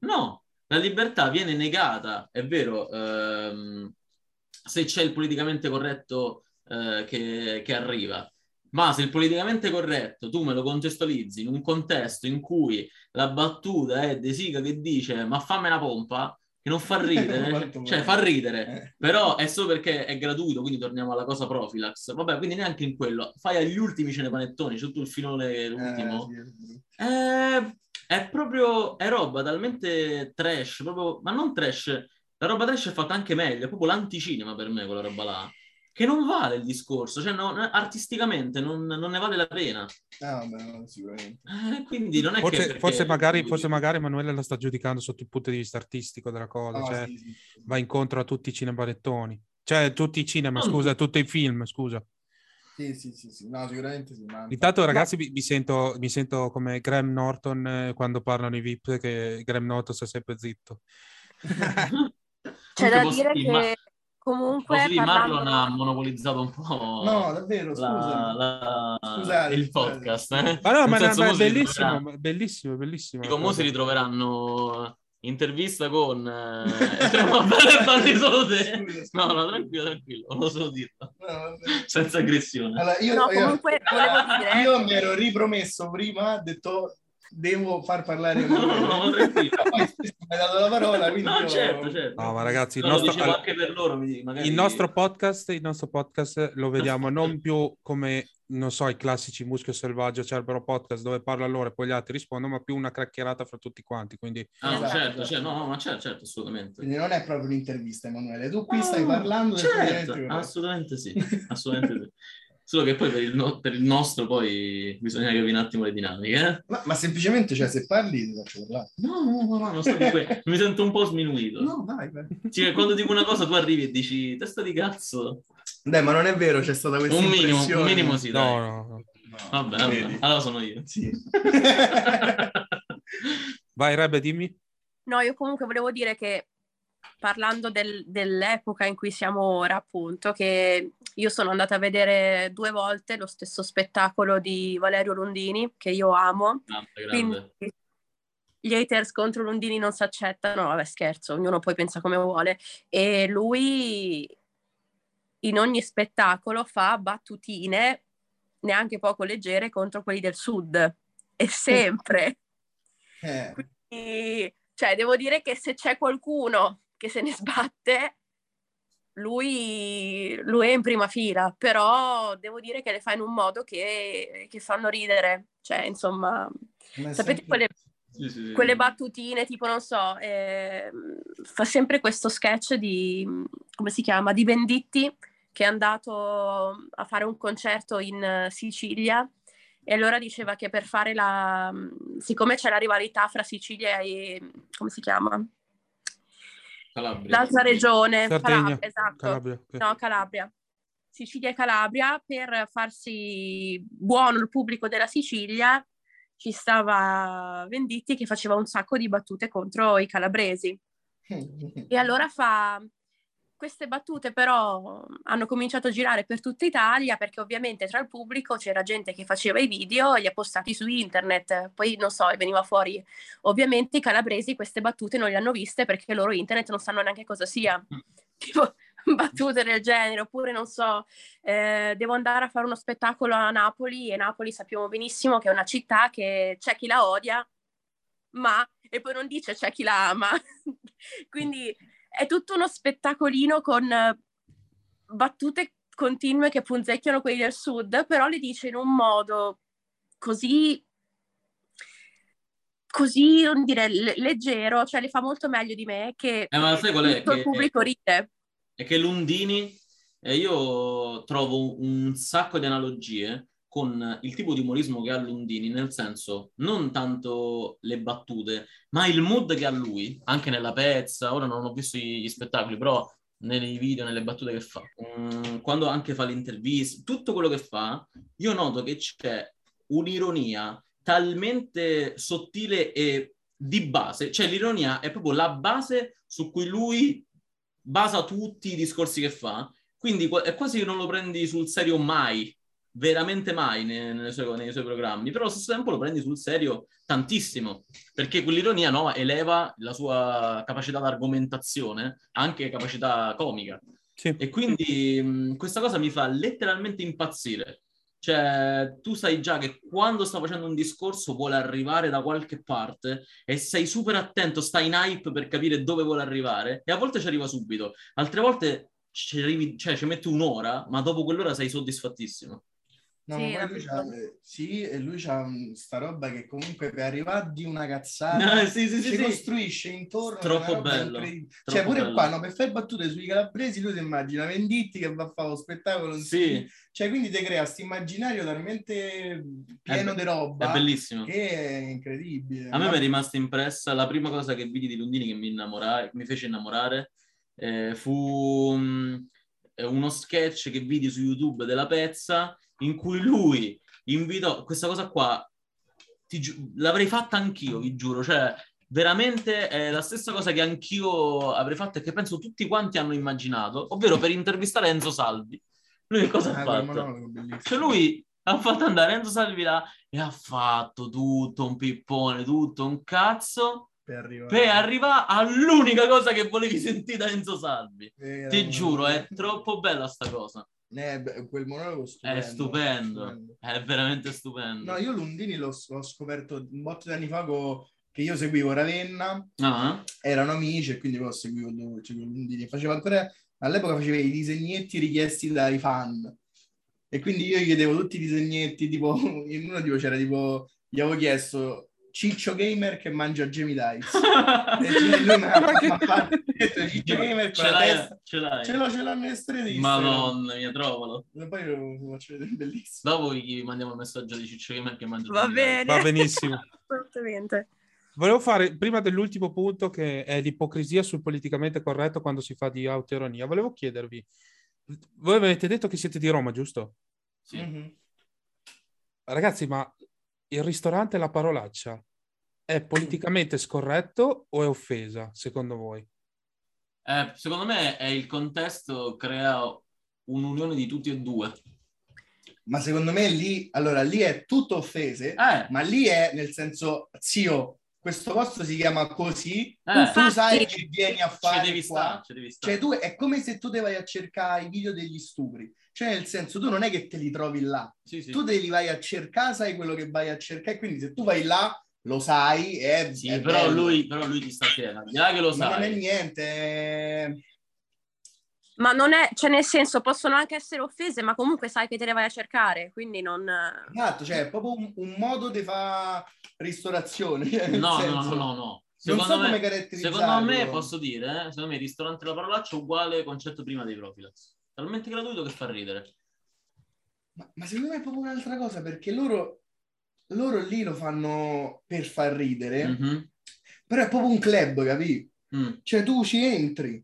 No, la libertà viene negata, è vero, ehm, se c'è il politicamente corretto eh, che, che arriva. Ma se il politicamente corretto tu me lo contestualizzi in un contesto in cui la battuta è De Sica che dice ma fammi una pompa, che non fa <laughs> ridere, cioè fa ridere, eh. però è solo perché è gratuito, quindi torniamo alla cosa Profilax. Vabbè, quindi neanche in quello. Fai agli ultimi cinepanettoni, c'è tutto il filone l'ultimo. Eh, sì, è, è proprio, è roba talmente trash, proprio, ma non trash, la roba trash è fatta anche meglio, è proprio l'anticinema per me quella roba là che non vale il discorso, cioè non, artisticamente non, non, ne vale la pena. Ah, vabbè, sicuramente. Eh, quindi non è forse, che... Forse magari, forse magari Emanuele la sta giudicando sotto il punto di vista artistico della cosa, oh, cioè sì, sì, va incontro a tutti i cinebarettoni, cioè tutti i cinema, non... scusa, tutti i film, scusa. Sì, sì, sì, sì. no, sicuramente sì. Ma... Intanto ragazzi mi, mi, sento, mi sento come Graham Norton eh, quando parlano i VIP, che Graham Norton sta sempre zitto. C'è da dire che... Ma Comunque, Così parlando... Marlon ha monopolizzato un po'. No, davvero, scusa. La... Scusate, il podcast. Eh? Ma no, ma, no, ma è bellissimo, bellissimo, bellissimo. Dico, mo si ritroveranno intervista con eh, parli solo te no no tranquillo tranquillo volevo solo dirlo no, senza aggressione. Allora, io, no, comunque io, volevo dire io mi ero ripromesso prima ho detto devo far parlare <laughs> no, no, no, tranquillo. poi mi hai dato la parola quindi no io... certo certo. No ma ragazzi il, no, nostro, anche per loro, magari... il nostro podcast il nostro podcast lo vediamo <laughs> non più come non so, i classici Muschio Selvaggio, Cerbero Podcast, dove parla loro e poi gli altri rispondono, ma più una cracchierata fra tutti quanti. Quindi... Ah, esatto. certo, certo, no, no, ma certo, certo, assolutamente. Quindi non è proprio un'intervista, Emanuele. Tu qui no, stai parlando certo, assolutamente sì, <laughs> assolutamente sì. Solo che poi per il, no- per il, nostro poi bisogna capire un attimo le dinamiche. Eh? Ma, ma, semplicemente, cioè, se parli ti faccio parlare. No, no, no, no, non sto Mi sento un po' sminuito. No, vai. Cioè, quando dico una cosa tu arrivi e dici testa di cazzo. Dai, ma non è vero, c'è stata questa un minimo, un minimo sì, dai. No, no, no. Vabbè, vabbè. allora sono io. Sì. <laughs> vai, Rebe, dimmi. No, io comunque volevo dire che parlando del, dell'epoca in cui siamo ora, appunto, che io sono andata a vedere due volte lo stesso spettacolo di Valerio Lundini, che io amo. Quindi gli haters contro Lundini non si accettano, vabbè scherzo, ognuno poi pensa come vuole. E lui in ogni spettacolo fa battutine neanche poco leggere contro quelli del sud. E <laughs> sempre. Eh. Quindi, cioè, devo dire che se c'è qualcuno che se ne sbatte, lui, lui, è in prima fila, però devo dire che le fa in un modo che, che fanno ridere. Cioè, insomma, sapete sempre... quelle, sì, sì, sì. quelle, battutine, tipo, non so, eh, fa sempre questo sketch di, come si chiama, di Venditti, che è andato a fare un concerto in Sicilia e allora diceva che per fare la... siccome c'è la rivalità fra Sicilia e... come si chiama? Calabria. L'altra regione, Calabria, esatto. Calabria. No, Calabria. Sicilia e Calabria, per farsi buono il pubblico della Sicilia, ci stava Venditti che faceva un sacco di battute contro i calabresi. <laughs> e allora fa queste battute però hanno cominciato a girare per tutta Italia perché ovviamente tra il pubblico c'era gente che faceva i video e li ha postati su internet, poi non so, veniva fuori. Ovviamente i calabresi queste battute non le hanno viste perché loro internet non sanno neanche cosa sia. Mm. <laughs> Tipo battute del genere, oppure non so, eh, devo andare a fare uno spettacolo a Napoli e Napoli sappiamo benissimo che è una città che c'è chi la odia, ma e poi non dice c'è chi la ama. <laughs> Quindi è tutto uno spettacolino con eh, battute continue che punzecchiano quelli del sud, però le dice in un modo così così, non dire, leggero, cioè le fa molto meglio di me che eh, ma sai qual è? il pubblico ride. È che Lundini, eh, io trovo un sacco di analogie con il tipo di umorismo che ha Lundini, nel senso non tanto le battute, ma il mood che ha lui, anche nella pezza, ora non ho visto gli spettacoli, però nei video, nelle battute che fa, um, quando anche fa l'intervista, tutto quello che fa, io noto che c'è un'ironia talmente sottile e di base, cioè l'ironia è proprio la base su cui lui basa tutti i discorsi che fa, quindi è quasi che non lo prendi sul serio mai, veramente mai nei, suoi, nei, suoi, programmi, però allo stesso tempo lo prendi sul serio tantissimo, perché quell'ironia no, eleva la sua capacità di argomentazione, anche capacità comica. Sì. E quindi mh, questa cosa mi fa letteralmente impazzire. Cioè, tu sai già che quando sta facendo un discorso vuole arrivare da qualche parte e sei super attento, stai in hype per capire dove vuole arrivare e a volte ci arriva subito, altre volte ci, arrivi, cioè, ci metti un'ora, ma dopo quell'ora sei soddisfattissimo. No, sì, ma lui c'ha, eh, sì, e lui c'ha sta roba che comunque per arrivare di una cazzata no, sì, sì, si sì, costruisce intorno troppo bello incred... cioè pure bello. qua no, per fare battute sui calabresi lui si immagina Venditti che va a fare lo spettacolo sì. cioè quindi ti crea questo immaginario talmente pieno di roba è bellissimo. che è incredibile. A me ma... mi è rimasta impressa la prima cosa che vidi di Lundini che mi, innamorai, mi fece innamorare eh, fu um, uno sketch che vidi su YouTube della pezza in cui lui invitò questa cosa qua. Gi- l'avrei fatta anch'io, vi giuro. Cioè, veramente è la stessa cosa che anch'io avrei fatto e che penso tutti quanti hanno immaginato, ovvero per intervistare Enzo Salvi. Lui che cosa ha ah, fatto? Cioè lui ha fatto andare Enzo Salvi là e ha fatto tutto un pippone, tutto un cazzo per arrivare, per arrivare all'unica cosa che volevi sentire da Enzo Salvi. Era Ti giuro, è troppo bella sta cosa. Eh, quel monologo stupendo, è stupendo, stupendo, è veramente stupendo. No, io Lundini l'ho, l'ho scoperto un botto di anni fa con che io seguivo Ravenna, uh-huh. erano amici e quindi poi seguivo, seguivo Lundini. Faceva ancora, all'epoca faceva i disegnetti richiesti dai fan. E quindi io gli chiedevo tutti i disegnetti, tipo, <laughs> in uno tipo c'era tipo, gli avevo chiesto Ciccio Gamer che mangia Jamie Dice. lui mi ha detto Ciccio Gamer <laughs> ce l'hai, testa. ce l'hai. Ce l'ho, ce l'ho nelle storie Madonna mia, trovalo. E poi lo faccio vedere, bellissimo. Dopo gli mandiamo il messaggio di Ciccio Gamer che mangia Va bene. Va benissimo. <laughs> Assolutamente. Volevo fare, prima dell'ultimo punto, che è l'ipocrisia sul politicamente corretto quando si fa di autoironia, volevo chiedervi, voi avete detto che siete di Roma, giusto? Sì. Mm-hmm. Ragazzi, ma il ristorante La Parolaccia è politicamente scorretto o è offesa, secondo voi? Eh, secondo me è il contesto crea un'unione di tutti e due. Ma secondo me lì, allora lì è tutto offese, eh. ma lì è nel senso, zio, questo posto si chiama così, eh. tu sai che vieni a fare ci devi qua. Sta, devi cioè tu è come se tu te vai a cercare i video degli stupri. Cioè, nel senso, tu non è che te li trovi là, sì, sì. tu te li vai a cercare, sai quello che vai a cercare, quindi se tu vai là, lo sai, è, sì, è però, lui, però lui ti sta chiedendo, al che lo sai. non è niente, è... Ma non è, cioè nel senso, possono anche essere offese, ma comunque sai che te le vai a cercare, quindi non... Esatto, cioè è proprio un, un modo di fare ristorazione. <laughs> Cioè, no, no, no, no, no. Secondo so me, secondo me, posso dire, eh, secondo me il ristorante La Parolaccia è uguale concetto prima dei Profilax talmente gratuito che fa ridere. Ma, ma secondo me è proprio un'altra cosa, perché loro, loro lì lo fanno per far ridere, mm-hmm. però è proprio un club, capi? Mm. Cioè tu ci entri,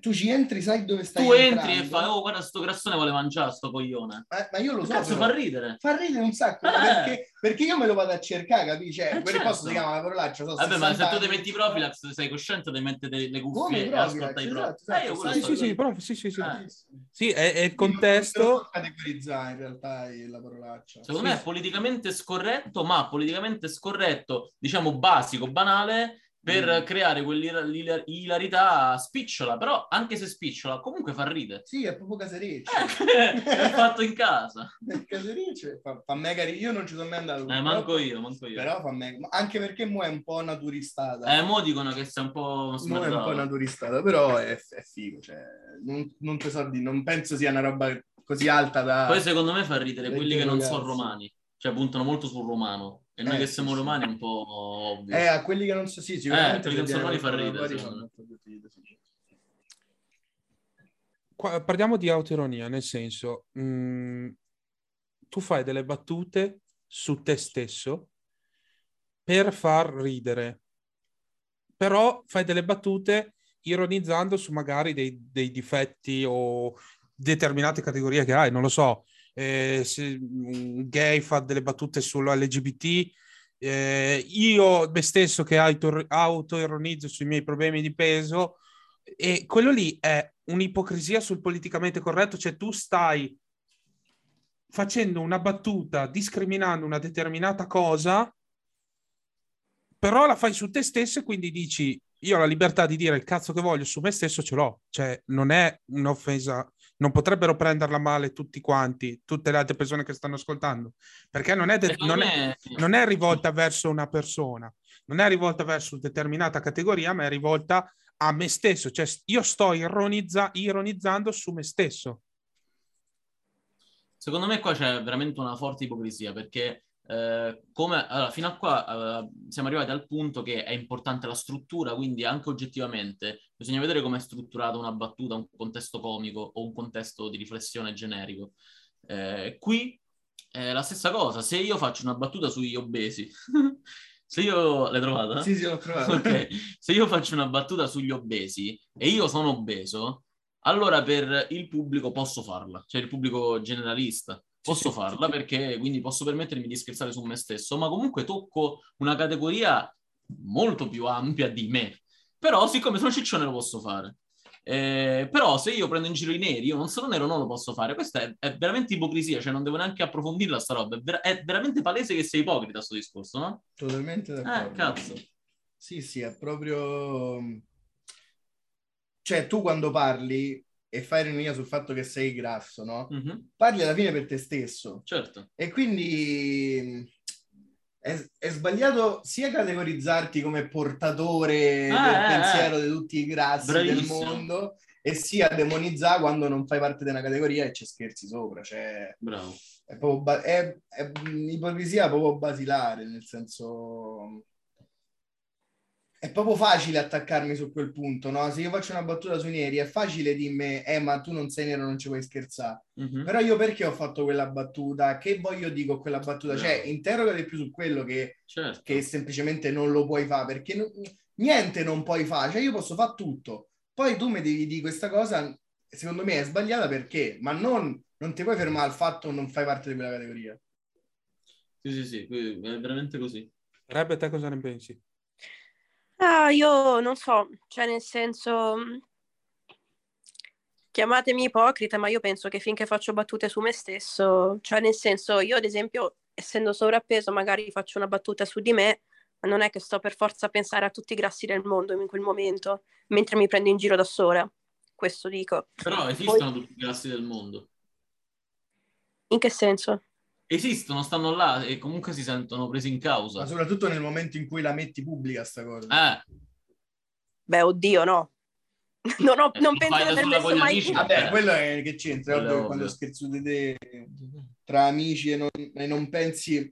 tu ci entri, sai dove stai Tu entri entrando. e fai, oh guarda sto grassone vuole mangiare sto coglione. Ma, ma io lo so. Cazzo però, fa ridere. Fa ridere un sacco, eh. perché, perché, io me lo vado a cercare, capisci? Cioè, eh, quel certo. posto si chiama la parolaccia. So, Vabbè, ma se tu ti metti Profilax, sei cosciente di mettere le cuffie e ascolta i Profilax. Esatto, esatto. Eh, sì, sì, sì, prof, sì, sì, sì. Eh. Sì, è, è il contesto... categorizzare in realtà la parolaccia. Secondo sì. me è politicamente scorretto, ma politicamente scorretto, diciamo basico, banale, per mm. creare quell'ilarità spicciola, però anche se spicciola, comunque fa ridere. Sì, è proprio casereccio. è fatto in casa. <laughs> È casereccio, fa, fa mega ridere. Io non ci sono mai andato. Eh, manco io, manco io. Però fa mega... Anche perché mo è un po' naturistata. Eh, mo dicono che sia un po' smerdato. Mo è un po' naturistata, però è, è figo, cioè... Non, non te so di, non penso sia una roba così alta da... Poi secondo me fa ridere quelli che non sono romani. Cioè puntano molto sul romano. E noi eh, che siamo sì, romani è un po' ovvio. Eh, a quelli che non so, sì, sicuramente. Eh, quelli che non sono romani fa ridere. Qua, parliamo di autoironia, nel senso, mh, mm, tu fai delle battute su te stesso per far ridere, però fai delle battute ironizzando su magari dei, dei difetti o determinate categorie che hai, non lo so, eh, se un gay fa delle battute sull'LGBT, eh, io me stesso che auto, autoironizzo sui miei problemi di peso, e quello lì è un'ipocrisia sul politicamente corretto, cioè tu stai facendo una battuta discriminando una determinata cosa, però la fai su te stesso e quindi dici io ho la libertà di dire il cazzo che voglio su me stesso ce l'ho, cioè non è un'offesa non potrebbero prenderla male tutti quanti, tutte le altre persone che stanno ascoltando, perché non è, de- non è, non è rivolta verso una persona, non è rivolta verso una determinata categoria, ma è rivolta a me stesso, cioè io sto ironizza- ironizzando su me stesso. Secondo me qua c'è veramente una forte ipocrisia perché eh, come, allora, fino a qua eh, siamo arrivati al punto che è importante la struttura, quindi anche oggettivamente bisogna vedere come è strutturata una battuta, un contesto comico o un contesto di riflessione generico. Eh, qui è la stessa cosa, se io faccio una battuta sugli obesi, <laughs> se io l'hai trovata? Sì, sì, l'ho trovata. ok, se io faccio una battuta sugli obesi e io sono obeso, allora per il pubblico posso farla, cioè il pubblico generalista posso farla perché quindi posso permettermi di scherzare su me stesso, ma comunque tocco una categoria molto più ampia di me. Però, siccome sono ciccione, lo posso fare. Eh, però se io prendo in giro i neri, io non sono nero, non lo posso fare. Questa è, è veramente ipocrisia, cioè non devo neanche approfondirla sta roba. È, ver- è veramente palese che sei ipocrita sto discorso, no? Totalmente d'accordo. Eh, cazzo. Sì, sì, è proprio... Cioè, tu quando parli e fai ironia sul fatto che sei grasso, no? Mm-hmm. Parli alla fine per te stesso. Certo. E quindi è, è, sbagliato sia categorizzarti come portatore ah, del eh, pensiero eh. di tutti i grassi Bravissimo. del mondo e sia demonizzare quando non fai parte di una categoria e ci scherzi sopra. Cioè, Bravo. È, proprio ba- è, è ipocrisia proprio basilare, nel senso è proprio facile attaccarmi su quel punto, no? Se io faccio una battuta sui neri, è facile dirmi, eh, ma tu non sei nero, non ci puoi scherzare. Mm-hmm. Però io perché ho fatto quella battuta? Che voglio dire con quella battuta? No. Cioè, interroga di più su quello che, certo. che semplicemente non lo puoi fare, perché no, niente non puoi fare. Cioè, io posso fare tutto. Poi tu mi devi dire questa cosa, secondo me è sbagliata perché? Ma non, non ti puoi fermare al fatto che non fai parte di quella categoria. Sì, sì, sì, è veramente così. Rebbe, te cosa ne pensi? Ah, io non so, cioè nel senso, chiamatemi ipocrita, ma io penso che finché faccio battute su me stesso, cioè nel senso, io ad esempio, essendo sovrappeso, magari faccio una battuta su di me, ma non è che sto per forza a pensare a tutti i grassi del mondo in quel momento, mentre mi prendo in giro da sola. Questo dico. Però esistono Poi... tutti i grassi del mondo. In che senso? Esistono, stanno là e comunque si sentono presi in causa. Ma soprattutto nel momento in cui la metti pubblica sta cosa. Eh. Beh, oddio, no. <laughs> Non, ho, eh, non penso di aver messo mai... Amici, Vabbè, quello è che c'entra, ovvio. quando scherzo di te tra amici e non, e non, pensi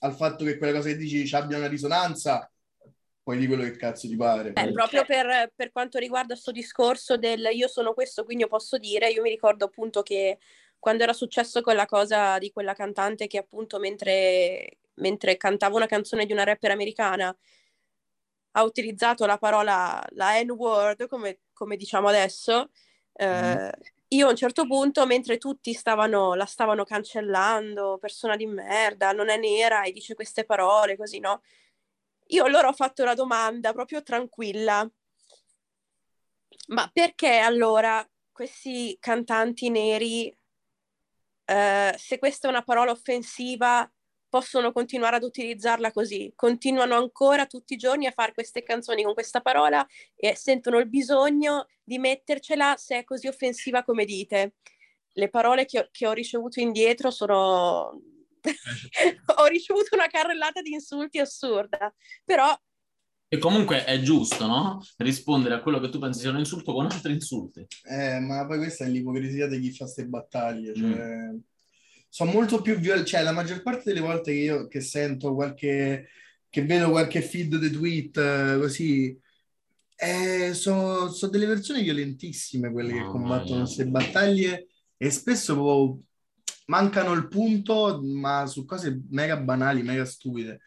al fatto che quelle cose che dici abbia una risonanza, poi di quello che cazzo ti pare. Eh, proprio per, per quanto riguarda questo discorso del io sono questo, quindi io posso dire, io mi ricordo appunto che quando era successo quella cosa di quella cantante che appunto mentre, mentre cantava una canzone di una rapper americana ha utilizzato la parola, la N-word, come, come diciamo adesso, eh, mm. io a un certo punto, mentre tutti stavano, la stavano cancellando, persona di merda, non è nera e dice queste parole, così, no? Io loro ho fatto la domanda proprio tranquilla. Ma perché allora questi cantanti neri eh, se questa è una parola offensiva, possono continuare ad utilizzarla così. Continuano ancora tutti i giorni a fare queste canzoni con questa parola e sentono il bisogno di mettercela se è così offensiva come dite. Le parole che ho, che ho ricevuto indietro sono... <laughs> ho ricevuto una carrellata di insulti assurda, però e comunque è giusto, no? Rispondere a quello che tu pensi sia un insulto con altri insulti. Eh, ma poi questa è l'ipocrisia di chi fa queste battaglie. Cioè, mm. Sono molto più violenti. Cioè, la maggior parte delle volte che io che sento qualche... che vedo qualche feed di tweet eh, così... Eh, sono, sono, delle persone violentissime quelle che combattono queste battaglie e spesso proprio mancano il punto, ma su cose mega banali, mega stupide.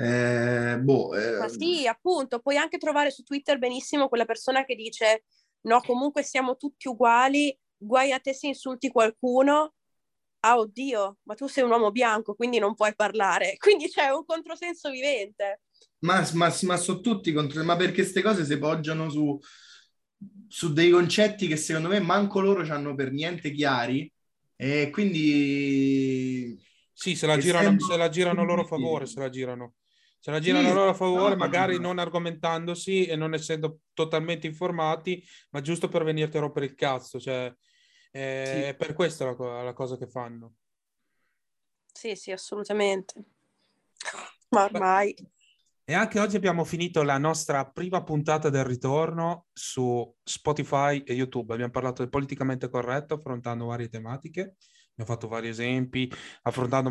Eh, boh, eh... Ma sì, appunto, puoi anche trovare su Twitter benissimo quella persona che dice no, comunque siamo tutti uguali, guai a te se insulti qualcuno. Ah, oddio, ma tu sei un uomo bianco, quindi non puoi parlare. <laughs> Quindi c'è un controsenso vivente. Ma, ma, ma sono tutti contro... Ma perché queste cose si poggiano su, su dei concetti che secondo me manco loro hanno per niente chiari e quindi... Sì, se la girano, se la girano a loro favore, se la girano se la girano sì, a loro a favore, no, magari no. non argomentandosi e non essendo totalmente informati, ma giusto per venirti a rompere il cazzo. Cioè, è sì. per questo la, la, cosa che fanno. Sì, sì, assolutamente. Ma ormai. E anche oggi abbiamo finito la nostra prima puntata del ritorno su Spotify e YouTube. Abbiamo parlato del politicamente corretto, affrontando varie tematiche. Abbiamo fatto vari esempi, affrontando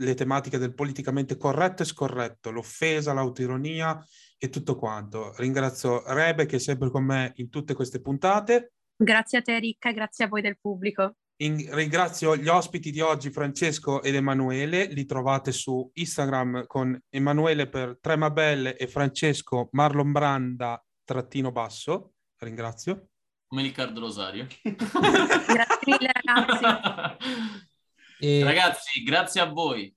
le tematiche del politicamente corretto e scorretto, l'offesa, l'autironia e tutto quanto. Ringrazio Rebe che è sempre con me in tutte queste puntate. Grazie a te Ricca e grazie a voi del pubblico. In, ringrazio gli ospiti di oggi, Francesco ed Emanuele. Li trovate su Instagram con Emanuele per Tremabelle e Francesco Marlon Branda trattino basso. Ringrazio. Come Riccardo Rosario. <laughs> Grazie mille ragazzi. <laughs> E... Ragazzi, grazie a voi.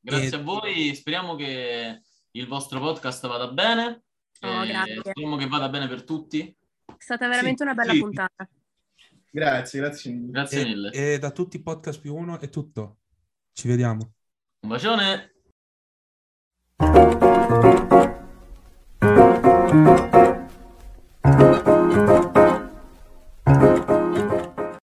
Grazie e... a voi. Speriamo che il vostro podcast vada bene. Oh, grazie. Speriamo che vada bene per tutti. È stata veramente sì, una bella sì. puntata. Grazie, grazie mille. Grazie e, mille. E da tutti i podcast più uno è tutto. Ci vediamo. Un bacione.